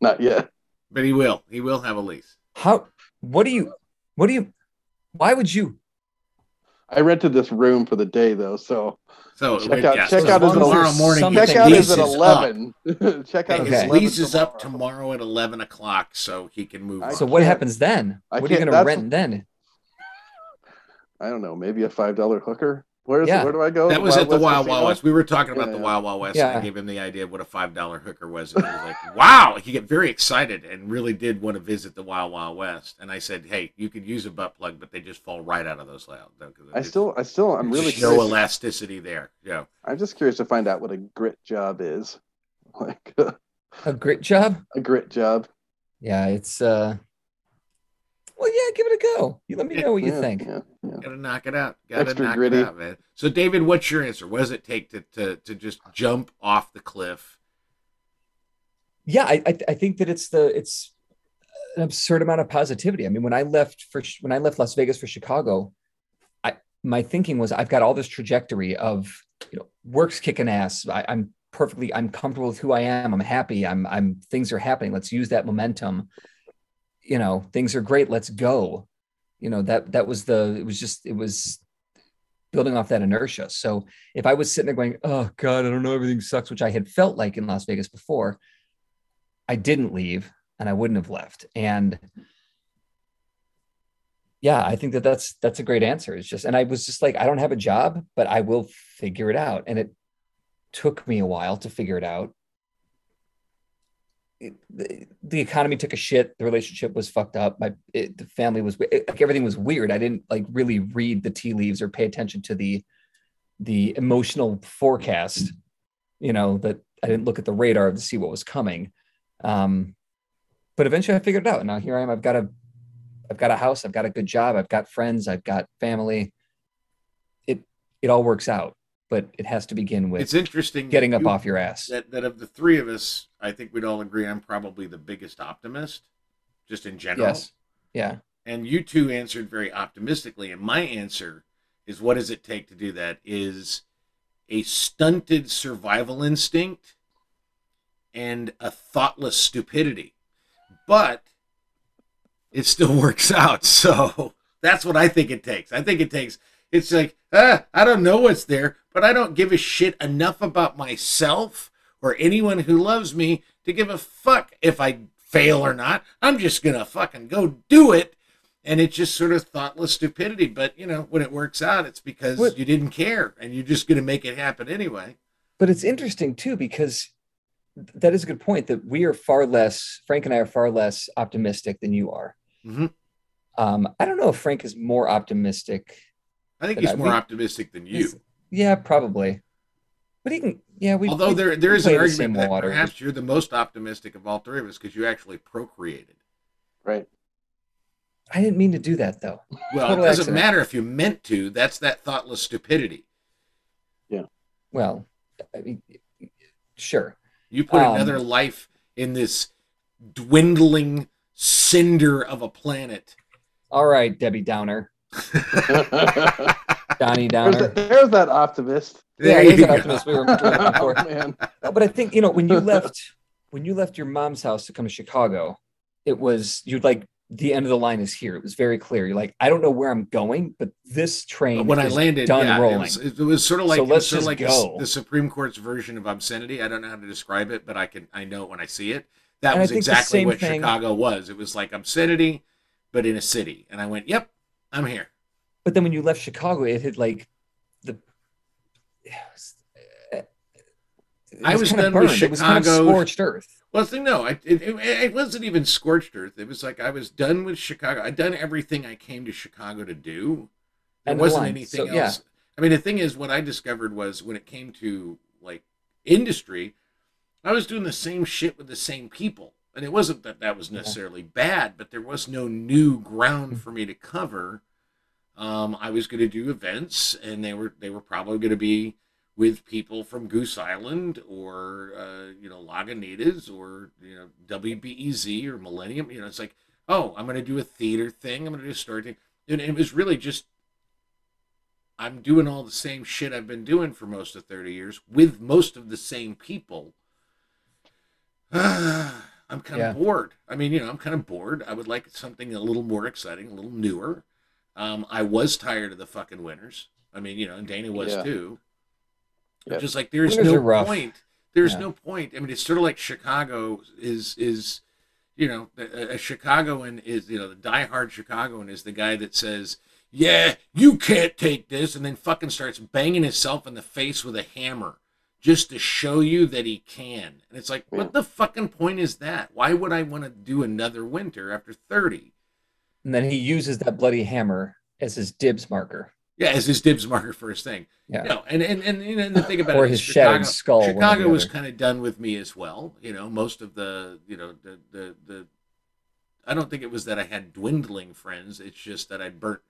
not yet But he will. He will have a lease. How? What do you? What do you? Why would you? i rented this room for the day though so So Check out- yeah, check so out his tomorrow little- morning. [LAUGHS] check out is at 11 check out His is Okay. 11 lease is up tomorrow. tomorrow at 11 o'clock, so he can move I. So what happens then? I What are you going to rent then? i don't know maybe a five dollar hooker where's Yeah. where do i go that was at the Wild Wild Casino? West. We were talking about the Yeah. Wild Wild West, and I gave him the idea of what a five dollar hooker was, and he was like, [LAUGHS] "Wow!" He get very excited and really did want to visit the Wild Wild West. And I said, "Hey, you could use a butt plug, but they just fall right out of those loud." i still i still i'm really no curious elasticity there. Yeah, i'm just curious to find out what a grit job is [LAUGHS] like A grit job? a grit job Yeah, it's uh. Well, yeah, give it a go. You let me know what you Yeah, think. yeah, yeah. gotta knock it out. Gotta Extra knock gritty. it out, man. So, David, what's your answer? What does it take to to, to just jump off the cliff? yeah I, I i think that it's the it's an absurd amount of positivity i mean when i left for when i left las vegas for chicago i my thinking was i've got all this trajectory of you know work's kicking ass I, i'm perfectly i'm comfortable with who i am i'm happy i'm i'm things are happening let's use that momentum you know things are great let's go you know that that was the it was just it was building off that inertia so if i was sitting there going oh god i don't know everything sucks which i had felt like in las vegas before I didn't leave and I wouldn't have left. And yeah, I think that that's that's a great answer. It's just and I was just like I don't have a job, but I will figure it out. And it took me a while to figure it out. The, the economy took a shit. The relationship was fucked up. My it, the family was it, like everything was weird. I didn't like really read the tea leaves or pay attention to the the emotional forecast. You know that I didn't look at the radar to see what was coming. Um, but eventually I figured it out. Now here I am. I've got a, I've got a house. I've got a good job. I've got friends. I've got family. It it all works out, but it has to begin with It's interesting getting up you- off your ass. that that of the three of us, I think we'd all agree I'm probably the biggest optimist, just in general. Yes. Yeah. And you two answered very optimistically, and my answer is what does it take to do that? Is a stunted survival instinct and a thoughtless stupidity. But it still [LAUGHS] works out. So that's what I think it takes. I think it takes it's like, ah, I don't know what's there, but I don't give a shit enough about myself or anyone who loves me to give a fuck if I fail or not. I'm just gonna fucking go do it. And it's just sort of thoughtless stupidity. But you know, when it works out, it's because What- you didn't care and you're just gonna make it happen anyway. But it's interesting too because that is a good point that we are far less. Frank and I are far less optimistic than you are. Mhm. Um, I don't know if Frank is more optimistic. I think he's I- more we- optimistic than you. Yeah, probably. But he can. Yeah, we. Although we- there there we is an play the argument same that water. perhaps you're the most optimistic of all three of us because you actually procreated. right I didn't mean to do that though. Well, Total it doesn't accident. matter if you meant to. That's that thoughtless stupidity. Yeah. Well, I mean, sure. You put Um, another life in this dwindling cinder of a planet. All right, Debbie Downer. [LAUGHS] [LAUGHS] Donnie There's that, there's that optimist. Yeah, There there's you an optimist we were looking [LAUGHS] oh, for. man. No, but I think you know when you left when you left your mom's house to come to Chicago, it was you'd like the end of the line is here. It was very clear. You're like, I don't know where I'm going, but this train But when I landed, done yeah, rolling. It, was, it was sort of like So let's was sort of just like the, go. the Supreme Court's version of obscenity. I don't know how to describe it, but I can I know it when I see it. That And was exactly what thing- Chicago was. It was like obscenity, but in a city. And I went, "Yep, I'm here." But then when you left Chicago, it had like the. it I was done with burned. It was kind of Chicago. scorched earth. Well, thing, no, I, it, it, wasn't even scorched earth. It was like I was done with Chicago. I'd done everything I came to Chicago to do. There the wasn't anything So, yeah. else. I mean, the thing is, what I discovered was when it came to like industry, I was doing the same shit with the same people, and it wasn't that that was Yeah. necessarily bad, but there was no new ground mm. for me to cover. Um, I was going to do events, and they were they were probably going to be with people from Goose Island or uh, you know Lagunitas or you know WBEZ or Millennium. You know, it's like, oh, I'm going to do a theater thing. I'm going to do a story thing, and it was really just I'm doing all the same shit I've been doing for most of 30 years with most of the same people. [SIGHS] I'm kind Yeah. of bored. I mean, you know, I'm kind of bored. I would like something a little more exciting, a little newer. Um, I was tired of the fucking winners. I mean, you know, and Dana was Yeah. too. Yep. Just like there's Winters no point. There's Yeah. no point. I mean, it's sort of like Chicago is is, you know, a, a Chicagoan is you know the diehard Chicagoan is the guy that says, "Yeah, you can't take this," and then fucking starts banging himself in the face with a hammer just to show you that he can. And it's like, Yeah. what the fucking point is that? Why would I want to do another winter after thirty? And then he uses that bloody hammer as his dibs marker. Yeah, as his dibs marker for his thing. Yeah. No, and and and, you and the thing about [LAUGHS] Or it his is shattered skull, one or the Chicago was kind of done with me as well. You know, most of the you know the the the. I don't think it was that I had dwindling friends. It's just that I'd burnt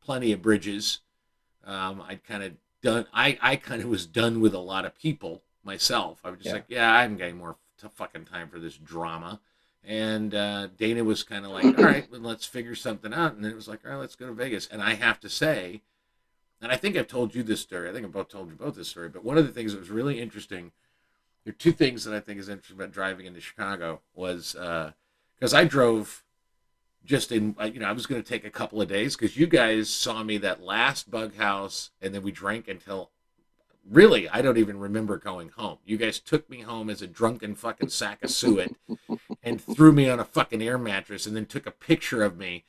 plenty of bridges. Um, I'd kind of done. I I kind of was done with a lot of people myself. I was just Yeah. like, yeah, I'm getting more fucking time for this drama. And uh, Dana was kind of like, all right, then let's figure something out. And then it was like, all right, let's go to Vegas. And I have to say, and I think I've told you this story. I think I've both told you both this story. But one of the things that was really interesting, there are two things that I think is interesting about driving into Chicago was because I drove just in, uh, you know, I was going to take a couple of days because you guys saw me that last bug house, and then we drank until really I don't even remember going home. You guys took me home as a drunken fucking sack of suet and threw me on a fucking air mattress, and then took a picture of me.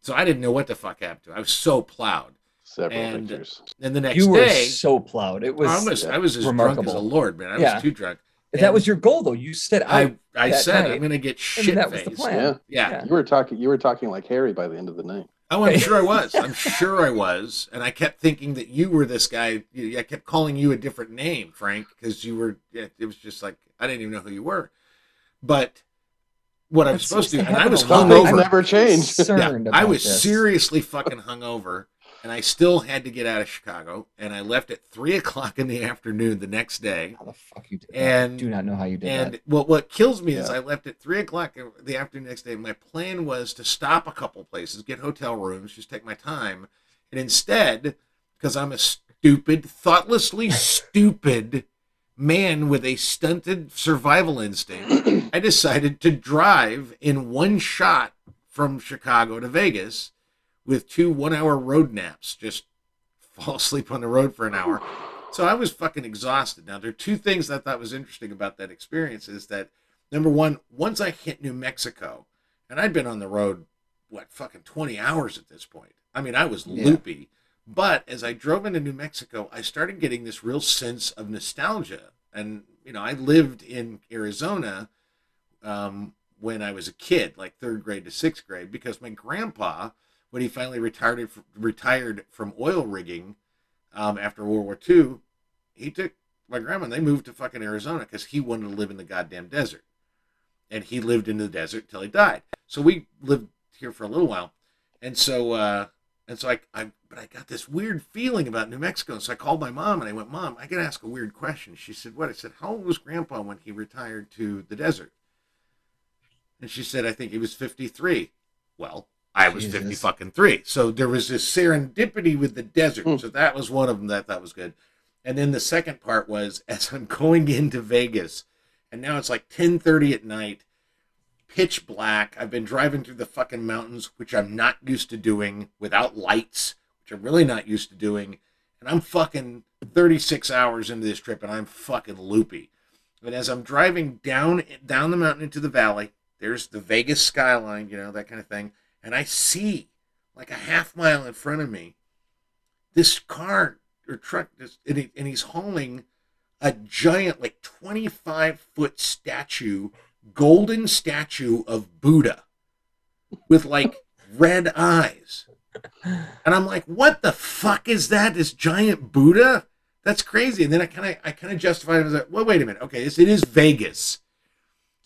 So I didn't know what the fuck happened to. me. I was so plowed. Several And- pictures. And the next You were day, so plowed. It was, I was I was as remarkable. drunk as a lord, man. I Yeah. was too drunk. that was your goal though. You said I, I I said night, I'm gonna get and shit that was the faced. plan. Yeah. Yeah. You were talking. You were talking like Harry by the end of the night. Oh, I'm sure I was. [LAUGHS] I'm sure I was. And I kept thinking that you were this guy. I kept calling you a different name, Frank, because you were. It was just like I didn't even know who you were. But what I was That's- supposed to, it and I was a lot. Things hungover. never change. [LAUGHS] Yeah, I was this. seriously fucking hungover, and I still had to get out of Chicago. And I left at three o'clock in the afternoon the next day. How the fuck you did And- that? I do not know how you did And that. what what kills me is I left at three o'clock in the afternoon next day. My plan was to stop a couple places, get hotel rooms, just take my time, and instead, because I'm a stupid, thoughtlessly [LAUGHS] stupid man with a stunted survival instinct, I decided to drive in one shot from Chicago to Vegas with two one-hour road naps. Just fall asleep on the road for an hour. So I was fucking exhausted. Now there are two things that I thought was interesting about that experience is that number one, once I hit New Mexico, and I'd been on the road what fucking twenty hours at this point. I mean, I was Yeah. loopy. But as I drove into New Mexico, I started getting this real sense of nostalgia. And you know, I lived in Arizona um, when I was a kid, like third grade to sixth grade, because my grandpa, when he finally retired retired from oil rigging um, after World War II, he took my grandma and they moved to fucking Arizona because he wanted to live in the goddamn desert. And he lived in the desert till he died. So we lived here for a little while. And so, uh, and so I, I, but I got this weird feeling about New Mexico. So I called my mom and I went, Mom, I got to ask a weird question. She said, What? I said, How old was grandpa when he retired to the desert? And she said, I think he was 53. Well, I was 50 fucking three. So there was this serendipity with the desert. Hmm. So that was one of them that that was good. And then the second part was [LAUGHS] as I'm going into Vegas, and now it's like 10:30 at night, pitch black. I've been driving through the fucking mountains, which I'm not used to doing without lights, which I'm really not used to doing. And I'm fucking 36 hours into this trip, and I'm fucking loopy. And as I'm driving down down the mountain into the valley, there's the Vegas skyline, you know that kind of thing, and I see like a half mile in front of me this car or truck, this, and, he, and he's hauling a giant, like 25 foot statue, golden statue of Buddha with like [LAUGHS] red eyes. And I'm like, what the fuck is that? This giant Buddha? That's crazy. And then I kind of, I kind of justified it. I was like, well, wait a minute. Okay, it's, it is Vegas.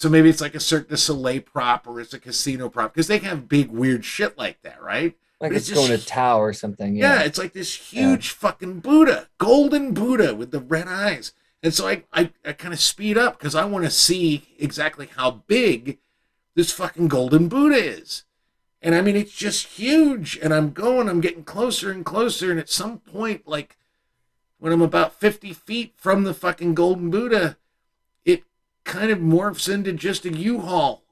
So maybe it's like a Cirque du Soleil prop or it's a casino prop because they have big weird shit like that, right? Like But it's, it's going to Tao or something. Yeah, Yeah. it's like this huge fucking Buddha, golden Buddha with the red eyes. And so I, I, I kind of speed up because I want to see exactly how big this fucking golden Buddha is. And I mean, it's just huge. And I'm going, I'm getting closer and closer. And at some point, like when I'm about 50 feet from the fucking golden Buddha, kind of morphs into just a U-Haul.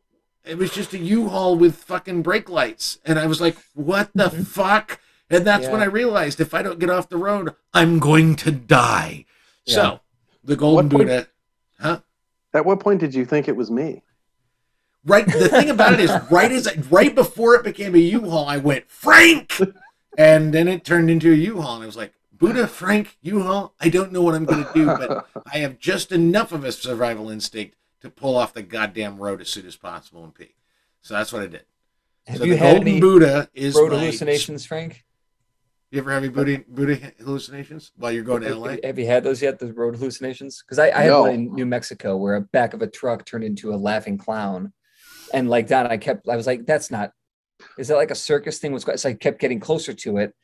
It was just a U-Haul with fucking brake lights. And I was like, what the mm-hmm. fuck? And that's when I realized if I don't get off the road, I'm going to die. Yeah. So the golden What point- Buddha, huh? At what point did you think it was me? Right. The thing about it is, [LAUGHS] right as I, right before it became a U-Haul, I went Frank, [LAUGHS] and then it turned into a U-Haul, and I was like, Buddha, Frank, U-Haul. I don't know what I'm going to do, but [LAUGHS] I have just enough of a survival instinct to pull off the goddamn road as soon as possible and pee. So that's what I did. Have so you the had golden any Buddha is road my- hallucinations, Frank? You ever have any Buddha, Buddha hallucinations while you're going to Have- LA? Have you had those yet? The road hallucinations? Because I, I had one in New Mexico where a back of a truck turned into a laughing clown, and like Don, I kept, I was like, "That's not. Is that like a circus thing?" Was so I kept getting closer to it,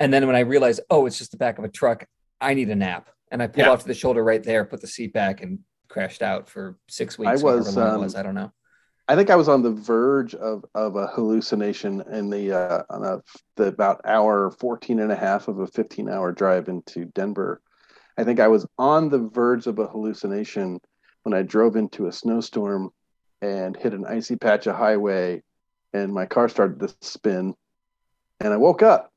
and then when I realized, oh, it's just the back of a truck, I need a nap, and I pulled Yeah. off to the shoulder right there, put the seat back, and crashed out for six weeks. I was, um, was. I don't know. I think I was on the verge of, of a hallucination in the uh, on a, the about hour 14 and a half of a 15 hour drive into Denver. I think I was on the verge of a hallucination when I drove into a snowstorm and hit an icy patch of highway and my car started to spin and I woke up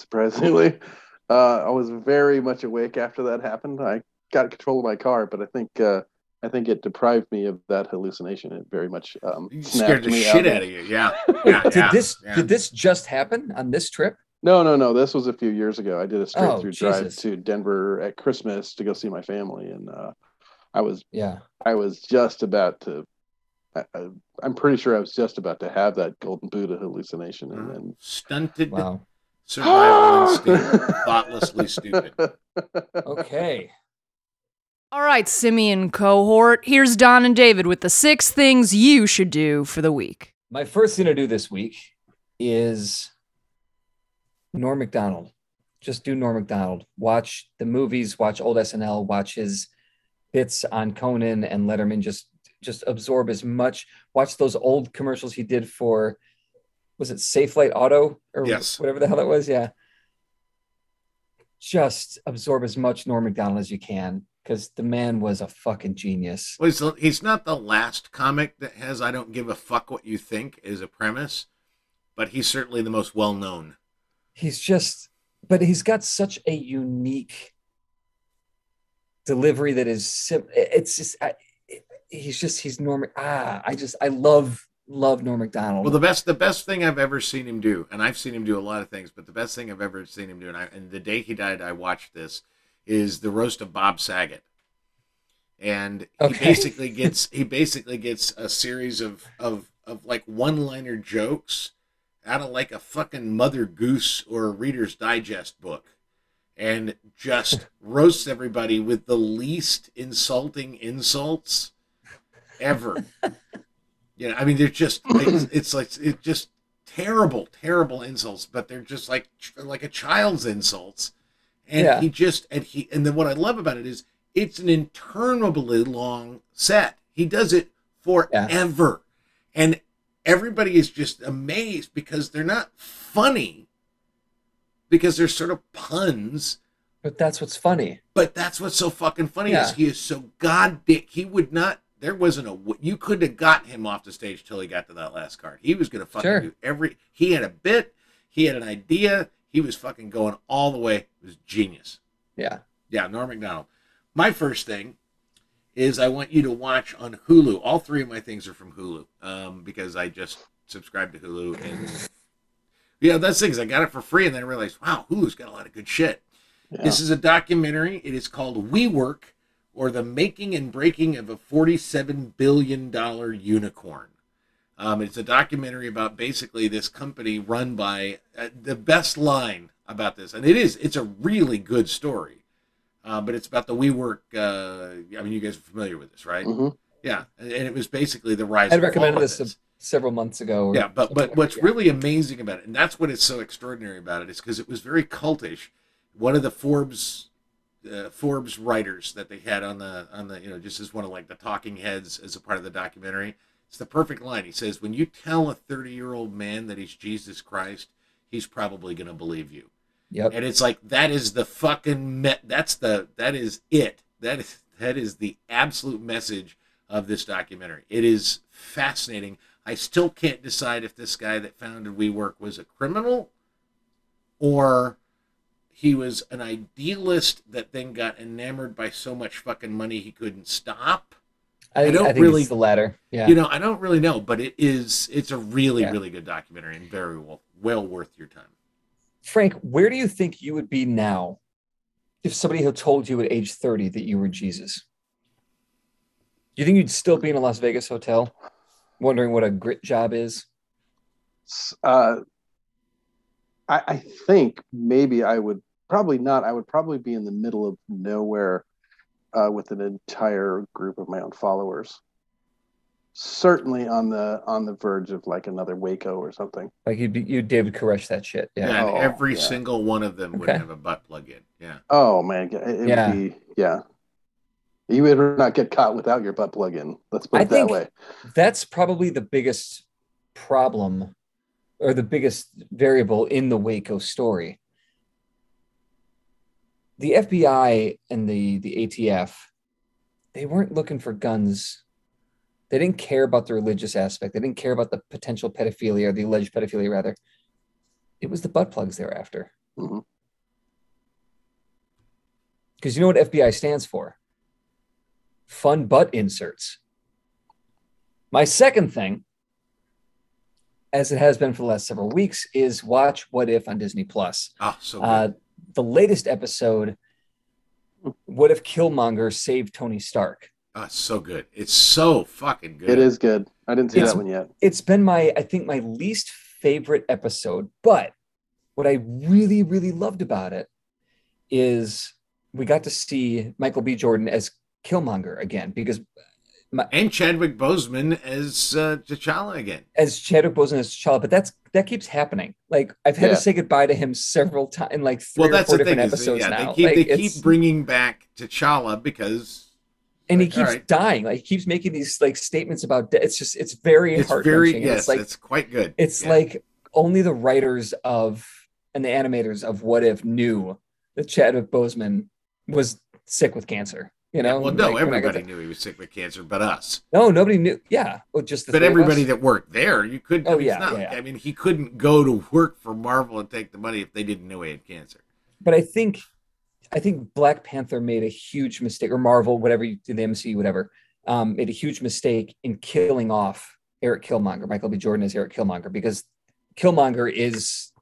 surprisingly. [LAUGHS] Uh, I was very much awake after that happened. I got control of my car, but I think uh, I think it deprived me of that hallucination. It very much um, scared the me shit out. out of you. Yeah. yeah Did yeah, this yeah. did this just happen on this trip? No, no, no. This was a few years ago. I did a straight Oh, through drive to Denver at Christmas to go see my family, and uh, I was Yeah. I was just about to. I, I, I'm pretty sure I was just about to have that golden Buddha hallucination, and then Stunted Wow. Survival [GASPS] instinct, thoughtlessly stupid. Okay. All right, Simian cohort, here's Don and David with the six things you should do for the week. My first thing to do this week is Norm Macdonald. Just do Norm Macdonald. Watch the movies, watch old SNL, watch his bits on Conan and Letterman. Just just absorb as much. Watch those old commercials he did for was it Safelite Auto or Yes. whatever the hell it was? Yeah. Just absorb as much Norm Macdonald as you can because the man was a fucking genius. Well, he's, he's not the last comic that has "I don't give a fuck what you think" is a premise, but he's certainly the most well known. he's just but he's got such a unique delivery that is sim- it's just I, it- he's just he's norm ah i just i love love norm macdonald Well, the best the best thing I've ever seen him do, and I've seen him do a lot of things, but the best thing I've ever seen him do, and, I, and the day he died, I watched this, is the roast of Bob Saget, and he Okay. basically gets he basically gets a series of of of like one liner jokes out of like a fucking Mother Goose or a Reader's Digest book. And just [LAUGHS] roasts everybody with the least insulting insults ever. [LAUGHS] You know, I mean, they're just it's, it's like it's just terrible, terrible insults, but they're just like like a child's insults. And Yeah. he just and he and then what I love about it is it's an interminably long set. He does it forever, and everybody is just amazed because they're not funny because they're sort of puns But that's what's funny. but that's what's so fucking funny Yeah. is he is so goddamn he would not there wasn't a you couldn't have got him off the stage till he got to that last card he was gonna fucking Sure. do every he had a bit he had an idea he was fucking going all the way it was genius Yeah. yeah, Norm Macdonald. My first thing is I want you to watch on Hulu. All three of my things are from Hulu um, because I just subscribed to Hulu and yeah, that's things. I got it for free and then I realized, wow, Hulu's got a lot of good shit. Yeah. This is a documentary. It is called WeWork or the Making and Breaking of a $47 billion Unicorn. Um, it's a documentary about basically this company run by uh, the best line about this, and it is it's a really good story. Uh, but it's about the WeWork. Uh, I mean, you guys are familiar with this, right? Mhm. Yeah, and, and it was basically the rise. I'd recommended of this, several months ago. or yeah, but but what's yeah. really amazing about it, and that's what is so extraordinary about it, is because it was very cultish. One of the Forbes uh, Forbes writers that they had on the on the you know just as one of like the talking heads as a part of the documentary, it's the perfect line. He says, "When you tell a thirty year old man that he's Jesus Christ, he's probably going to believe you." Yep. And it's like that is the fucking me- that's the that is it. That is that is the absolute message of this documentary. It is fascinating. I still can't decide if this guy that founded WeWork was a criminal or he was an idealist that then got enamored by so much fucking money he couldn't stop. I, think, don't I think really- it's the latter. Yeah. You know, I don't really know, but it is it's a really Yeah. really good documentary and very well well worth your time. Frank, where do you think you would be now if somebody had told you at age 30 that you were Jesus? Do you think you'd still be in a Las Vegas hotel wondering what a grit job is? Uh, I, I think maybe I would probably not. I would probably be in the middle of nowhere uh, with an entire group of my own followers. Certainly on the on the verge of like another Waco or something. Like you'd be you David Koresh that shit. Yeah, Yeah. and Oh, every yeah. single one of them would Okay. have a butt plug in. Yeah. Oh man, it, it Yeah. would be yeah. You would not get caught without your butt plug in. Let's put I it that think- way. That's probably the biggest problem or the biggest variable in the Waco story. The FBI and the the ATF, they weren't looking for guns. They didn't care about the religious aspect. They didn't care about the potential pedophilia or the alleged pedophilia, rather. It was the butt plugs they were after. Mhm. Because you know what FBI stands for? Fun butt inserts. My second thing, as it has been for the last several weeks, is watch What If on Disney Plus. Oh, so good. Uh, the latest episode, What If Killmonger saved Tony Stark? oh, so good. It's so fucking good. It is good. I didn't see It's- that one yet. It's been my, I think, my least favorite episode. But what I really, really loved about it is we got to see Michael B. Jordan as Killmonger again because And Chadwick Boseman as uh, T'Challa again. as Chadwick Boseman as T'Challa, but that's that keeps happening. Like I've had Yeah. to say goodbye to him several times in like three Well, or four the thing. different that, episodes yeah, now. they keep Like, they keep bringing back T'Challa because and he keeps right. dying. Like he keeps making these like statements about death. It's just it's very it's very yes, It's like it's quite good. it's Yeah. like only the writers of and the animators of What If knew that Chadwick Boseman was sick with cancer. You know, Yeah, well, no, Like, I everybody to- knew he was sick with cancer, but us. no, nobody knew. Yeah, well, just the But everybody that worked there, you couldn't. I Oh, mean, yeah, not yeah. I mean, he couldn't go to work for Marvel and take the money if they didn't know he had cancer. but I think I think Black Panther made a huge mistake, or Marvel, whatever you did, the MCU, whatever, um, made a huge mistake in killing off Eric Killmonger, Michael B. Jordan as Eric Killmonger, because Killmonger is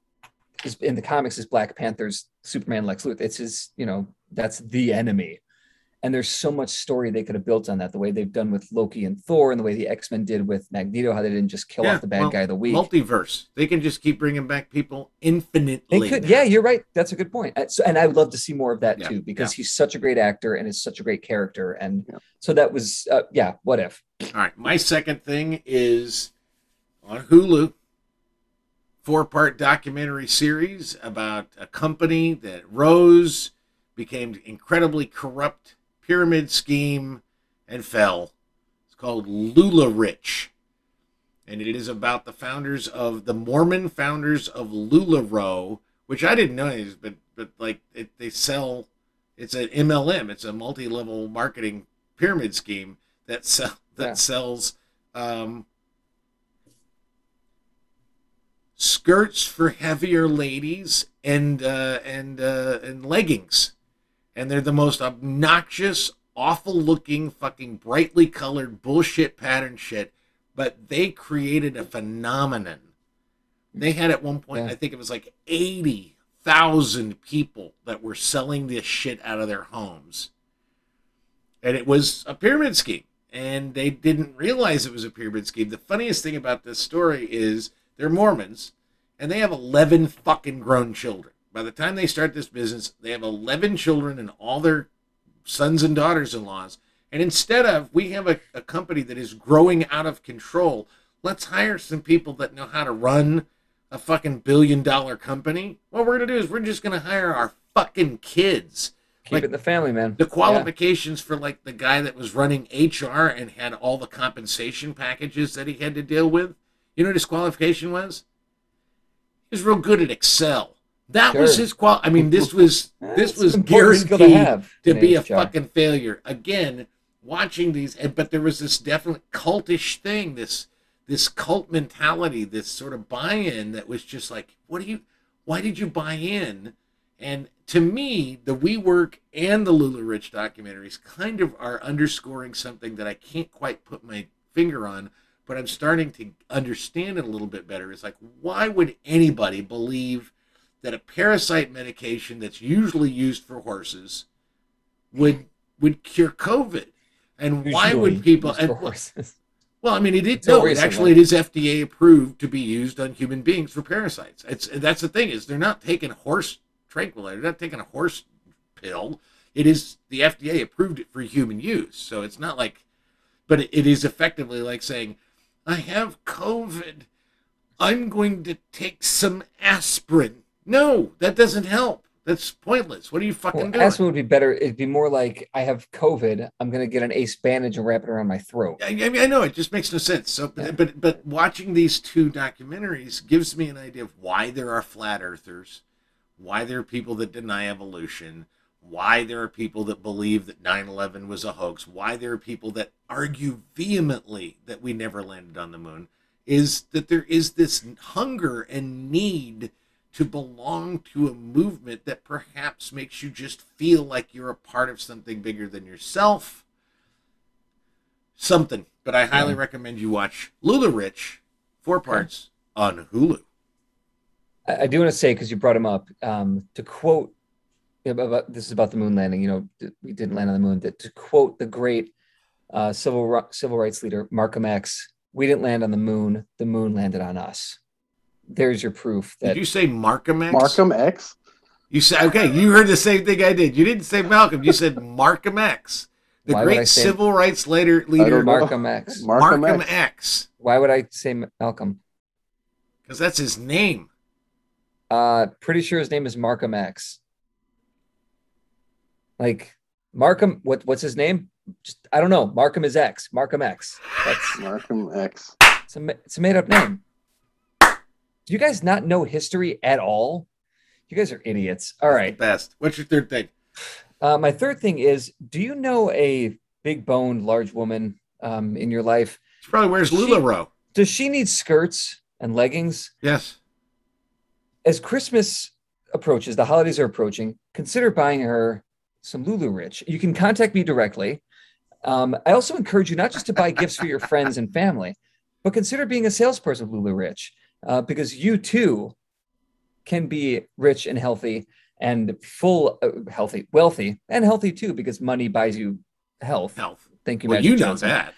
is in the comics is Black Panther's Superman Lex Luthor. It's his, you know, that's the enemy. And there's so much story they could have built on that, the way they've done with Loki and Thor, and the way the X Men did with Magneto, how they didn't just kill Yeah, off the bad well, guy of the week. Multiverse. They can just keep bringing back people infinitely. They could, yeah, you're right. That's a good point. So, and I would love to see more of that Yeah, too, because he's such a great actor and is such a great character. And Yeah. so that was, uh, yeah, what if? All right. My second thing is on Hulu, four part documentary series about a company that rose, became incredibly corrupt, pyramid scheme, and fell. It's called LuLaRich. and it is about the founders of the Mormon founders of LuLaRoe, which I didn't know but but like it, they sell. It's an MLM. It's a multi-level marketing pyramid scheme that sell that Yeah. sells um, skirts for heavier ladies and uh, and uh, and leggings, and they're the most obnoxious, awful-looking, fucking brightly colored bullshit pattern shit. But they created a phenomenon. They had at one point, Yeah. I think it was like eighty thousand people that were selling this shit out of their homes, and it was a pyramid scheme. And they didn't realize it was a pyramid scheme. The funniest thing about this story is they're Mormons, and they have 11 fucking grown children. By the time they start this business, they have 11 children and all their sons and daughters in laws. And instead of, we have a, a company that is growing out of control, let's hire some people that know how to run a fucking billion dollar company. What we're going to do is we're just going to hire our fucking kids. Keep Like, it in the family, man. The Yeah. qualifications for like the guy that was running HR and had all the compensation packages that he had to deal with. You know what his qualification was? He was real good at Excel. That was his qual. I mean, this was [LAUGHS] this was an important skill guaranteed to have to be a HR. fucking failure. Again, watching these, and but there was this definite cultish thing, this this cult mentality, this sort of buy-in that was just like, what do you? Why did you buy in? And to me, the WeWork and the LuLaRich documentaries kind of are underscoring something that I can't quite put my finger on, but I'm starting to understand it a little bit better. It's like, why would anybody believe that a parasite medication that's usually used for horses would would cure COVID? And why would people? And, horses. well, I mean, it is Until no. It actually, it is FDA approved to be used on human beings for parasites. It's that's the thing is they're not taking horse tranquilizer. They're not taking a horse pill. It is the FDA approved it for human use. So it's not like, but it, it is effectively like saying, I have COVID. I'm going to take some aspirin. No, that doesn't help. That's pointless. What are you fucking Well, doing? aspirin would be better. It'd be more like I have COVID. I'm gonna get an ace bandage and wrap it around my throat. I, I mean, I know it just makes no sense. So, but, Yeah. but but watching these two documentaries gives me an idea of why there are flat earthers, why there are people that deny evolution, why there are people that believe that 9/11 was a hoax, why there are people that argue vehemently that we never landed on the moon. Is that there is this hunger and need to belong to a movement that perhaps makes you just feel like you're a part of something bigger than yourself something. But I highly Yeah. recommend you watch LuLaRich, four parts on Hulu. I, do want to say because you brought him up um, to quote about this is about the moon landing. You know, we didn't land on the moon. That to quote the great uh, civil civil rights leader Malcolm X, "We didn't land on the moon. The moon landed on us." There's your proof that Did you say Markham X? Markham X. You said okay. You heard the same thing I did. You didn't say Malcolm. You said Markham X, the Why great say- civil rights leader leader. Markham X. Markham, Markham X. X, Why would I say Malcolm? because that's his name. Uh, pretty sure his name is Markham X. Like Markham, what what's his name? Just I don't know. Markham is X. Markham X. That's Markham X. it's a it's a made up name. Do you guys not know history at all? You guys are idiots. All right. Best. What's your third thing? Uh, my third thing is, do you know a big boned large woman um, in your life? She probably wears LuLaRoe. Does she need skirts and leggings? Yes. as Christmas approaches, the holidays are approaching, consider buying her some Lulu Rich. You can contact me directly. Um, I also encourage you not just to buy gifts for your friends and family, but consider being a salesperson of Lulu Rich uh, because you too can be rich and healthy and full, uh, healthy, wealthy, and healthy too because money buys you health. Health. Thank you, Well, Magic you know Johnson that.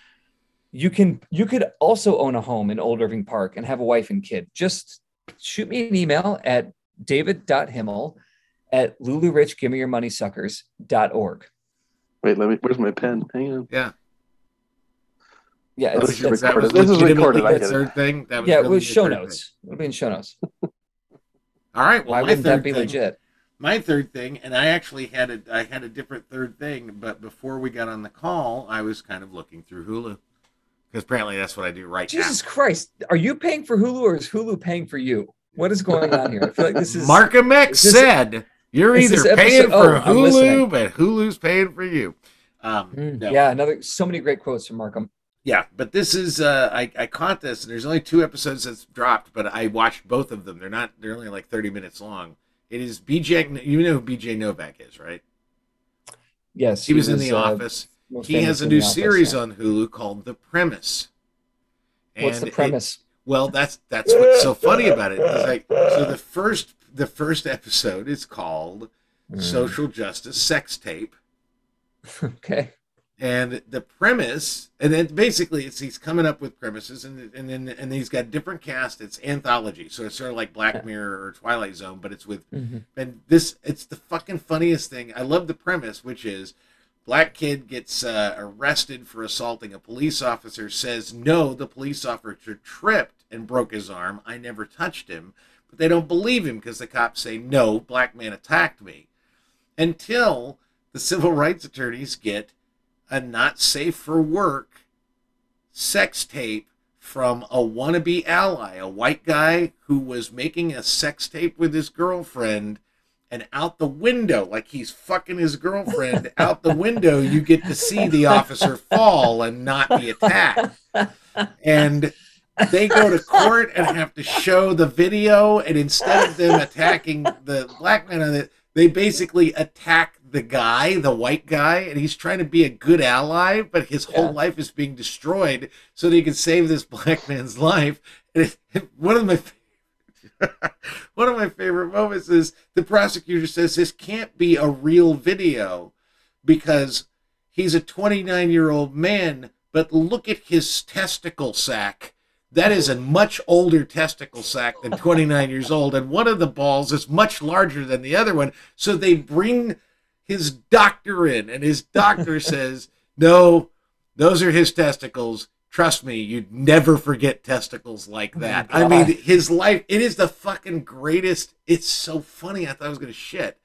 you can you could also own a home in old irving park and have a wife and kid just shoot me an email at david.himmel at lulurichgivemeyourmoneysuckers.org Wait, let me. Where's my pen? Hang on. Yeah. Yeah This it's, is it's- that was recorded. This is recorded, I the get it. third thing. That was yeah it was show notes it'll be in show notes. [LAUGHS] All right. Well, Why wouldn't that be thing- legit my third thing, and I actually had a I had a different third thing, but before we got on the call, I was kind of looking through Hulu because apparently that's what I do right now. Jesus Christ, are you paying for Hulu or is Hulu paying for you? What is going on here? I feel like this is Markham X is this- said you're either paying for oh, Hulu, but Hulu's paying for you. Um, Mm, no. Yeah, another so many great quotes from Markham. Yeah, but this is uh I, I caught this and there's only two episodes that's dropped, but I watched both of them. They're not they're only like 30 minutes long. It is BJ you know who BJ Novak is, right? Yes, He was in the uh, office. He has a new Office, series yeah. on Hulu called The Premise. What's the it- premise? well, that's that's what's so funny about it. It's like so the first the first episode is called Mm. Social Justice Sex Tape. [LAUGHS] okay. And the premise and then basically it's he's coming up with premises and and then and he's got different cast. It's anthology. So it's sort of like black mirror or twilight zone but it's with Mhm. and this it's the fucking funniest thing. I love the premise which is black kid gets uh, arrested for assaulting a police officer says no the police officer tripped and broke his arm. I never touched him. But they don't believe him because the cops say no black man attacked me. Until the civil rights attorneys get a not safe for work sex tape from a wannabe ally, a white guy who was making a sex tape with his girlfriend. And out the window, like he's fucking his girlfriend, [LAUGHS] out the window, you get to see the officer fall and not be attacked. And they go to court and have to show the video. And instead of them attacking the black man on it, they basically attack the guy, the white guy, and he's trying to be a good ally, but his whole life is being destroyed so that he can save this black man's life. And it- one of my [LAUGHS] one of my favorite moments is the prosecutor says this can't be a real video because he's a 29 year old man, but look at his testicle sack. That is a much older testicle sack than 29 years old, and one of the balls is much larger than the other one. So they bring his doctor in, and his doctor [LAUGHS] says, No, those are his testicles. Trust me, you'd never forget testicles like that. I mean, his life, it is the fucking greatest. It's so funny. I thought I was going to shit.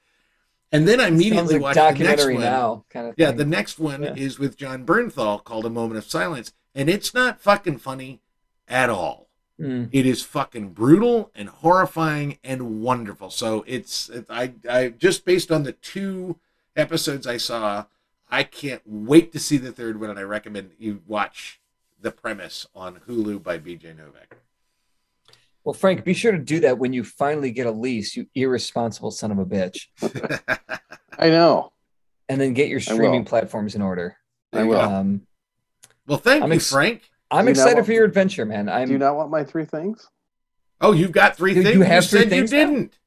And then I immediately like watched the next one. now kind of Yeah, the next one Yeah. is with Jon Bernthal called A Moment of Silence. And it's not fucking funny at all. Mm. It is fucking brutal and horrifying and wonderful. So it's it, I I just based on the two episodes I saw, I can't wait to see the third one, and I recommend you watch the premise on Hulu by BJ Novak. Well, Frank, be sure to do that when you finally get a lease, you irresponsible son of a bitch, [LAUGHS] I know. and then get your streaming platforms in order. I will. Um, well, thank I'm you, Frank. I'm you excited what- for your adventure, man. I'm Do you not want my three things? Oh, you've got three You- you things. have three said things you didn't.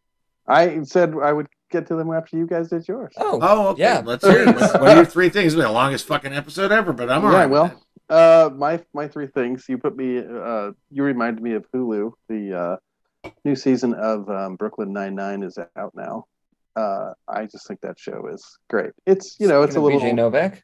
I said I would get to them after you guys did yours. oh, Oh, okay. Yeah, Let's hear it. What, what are your three things? It's the longest fucking episode ever, but I'm all yeah, right. with well, uh, my my three things. You put me. Uh, you reminded me of Hulu. The uh, new season of um, Brooklyn Nine Nine is out now. Uh, I just think that show is great. It's you know it's a little. BJ Novak.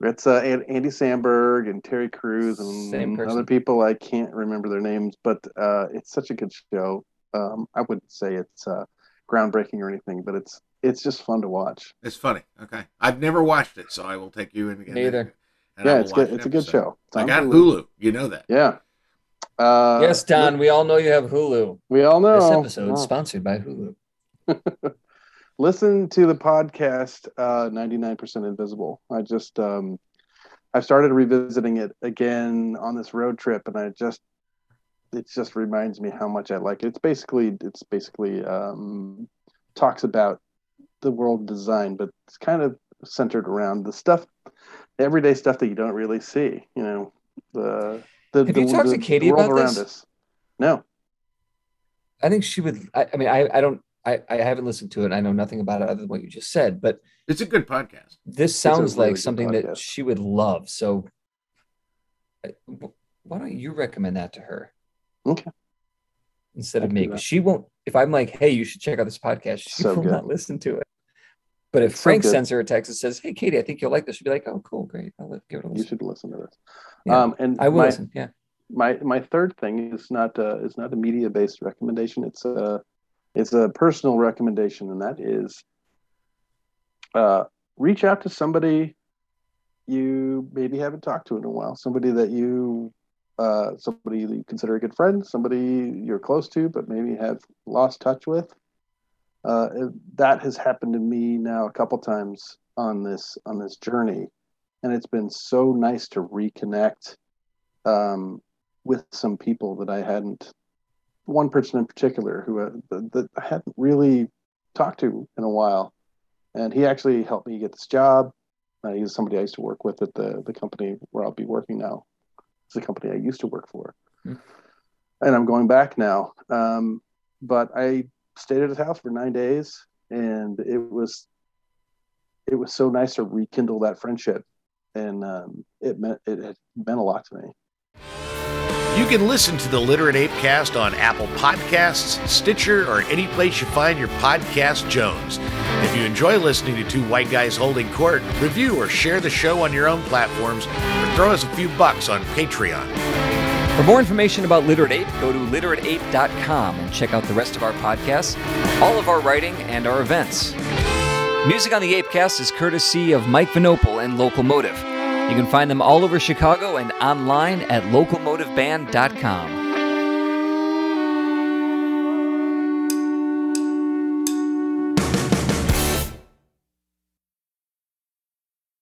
It's uh, Andy Samberg and Terry Crews and other people. I can't remember their names, but uh, it's such a good show. Um, I wouldn't say it's uh, groundbreaking or anything, but it's it's just fun to watch. It's funny. Okay. I've never watched it, so I will take you in again. Neither. and yeah, it's good. It's a good show. It's I on got Hulu. You know that. Yeah. Uh, yes, Don. We all know you have Hulu. We all know. This episode is Oh. sponsored by Hulu. [LAUGHS] listen to the podcast uh 99% invisible i just um i started revisiting it again on this road trip and i just it just reminds me how much i like it it's basically it's basically um talks about the world design but it's kind of centered around the stuff everyday stuff that you don't really see you know the the, Have the, you talked the, to Katie the world about around this? us no I think she would. I, I mean, I, I don't. I, I haven't listened to it. I know nothing about it other than what you just said. But It's a good podcast. this sounds really like good something that she would love. So, why don't you recommend that to her? Okay. Instead I of me, she won't. If I'm like, "Hey, you should check out this podcast," she So will good. not listen to it. But if So Frank good. sends her a text and says, "Hey, Katie, I think you'll like this," she'll be like, "Oh, cool, great. I'll give it a listen." you should listen to this Yeah, um and I will my, listen. Yeah. my my third thing is not uh is not a media based recommendation it's a it's a personal recommendation and that is uh reach out to somebody you maybe haven't talked to in a while somebody that you uh, somebody you consider a good friend, somebody you're close to, but maybe have lost touch with. Uh, that has happened to me now a couple times on this on this journey, and it's been so nice to reconnect um, with some people that I hadn't. One person in particular who uh, that I hadn't really talked to in a while, and he actually helped me get this job. Uh, he's somebody I used to work with at the the company where I'll be working now. It's the company I used to work for, hmm. and I'm going back now. Um, but I stayed at his house for nine days, and it was it was so nice to rekindle that friendship, and um, it meant it, it meant a lot to me. You can listen to the Literate Apecast on Apple Podcasts, Stitcher, or any place you find your podcast Jones. If you enjoy listening to two white guys holding court, review or share the show on your own platforms, or throw us a few bucks on Patreon. For more information about Literate Ape, go to literateape.com and check out the rest of our podcasts, all of our writing, and our events. Music on the Apecast is courtesy of Mike Vinopal and Local Motive. You can find them all over Chicago and online at locomotiveband.com.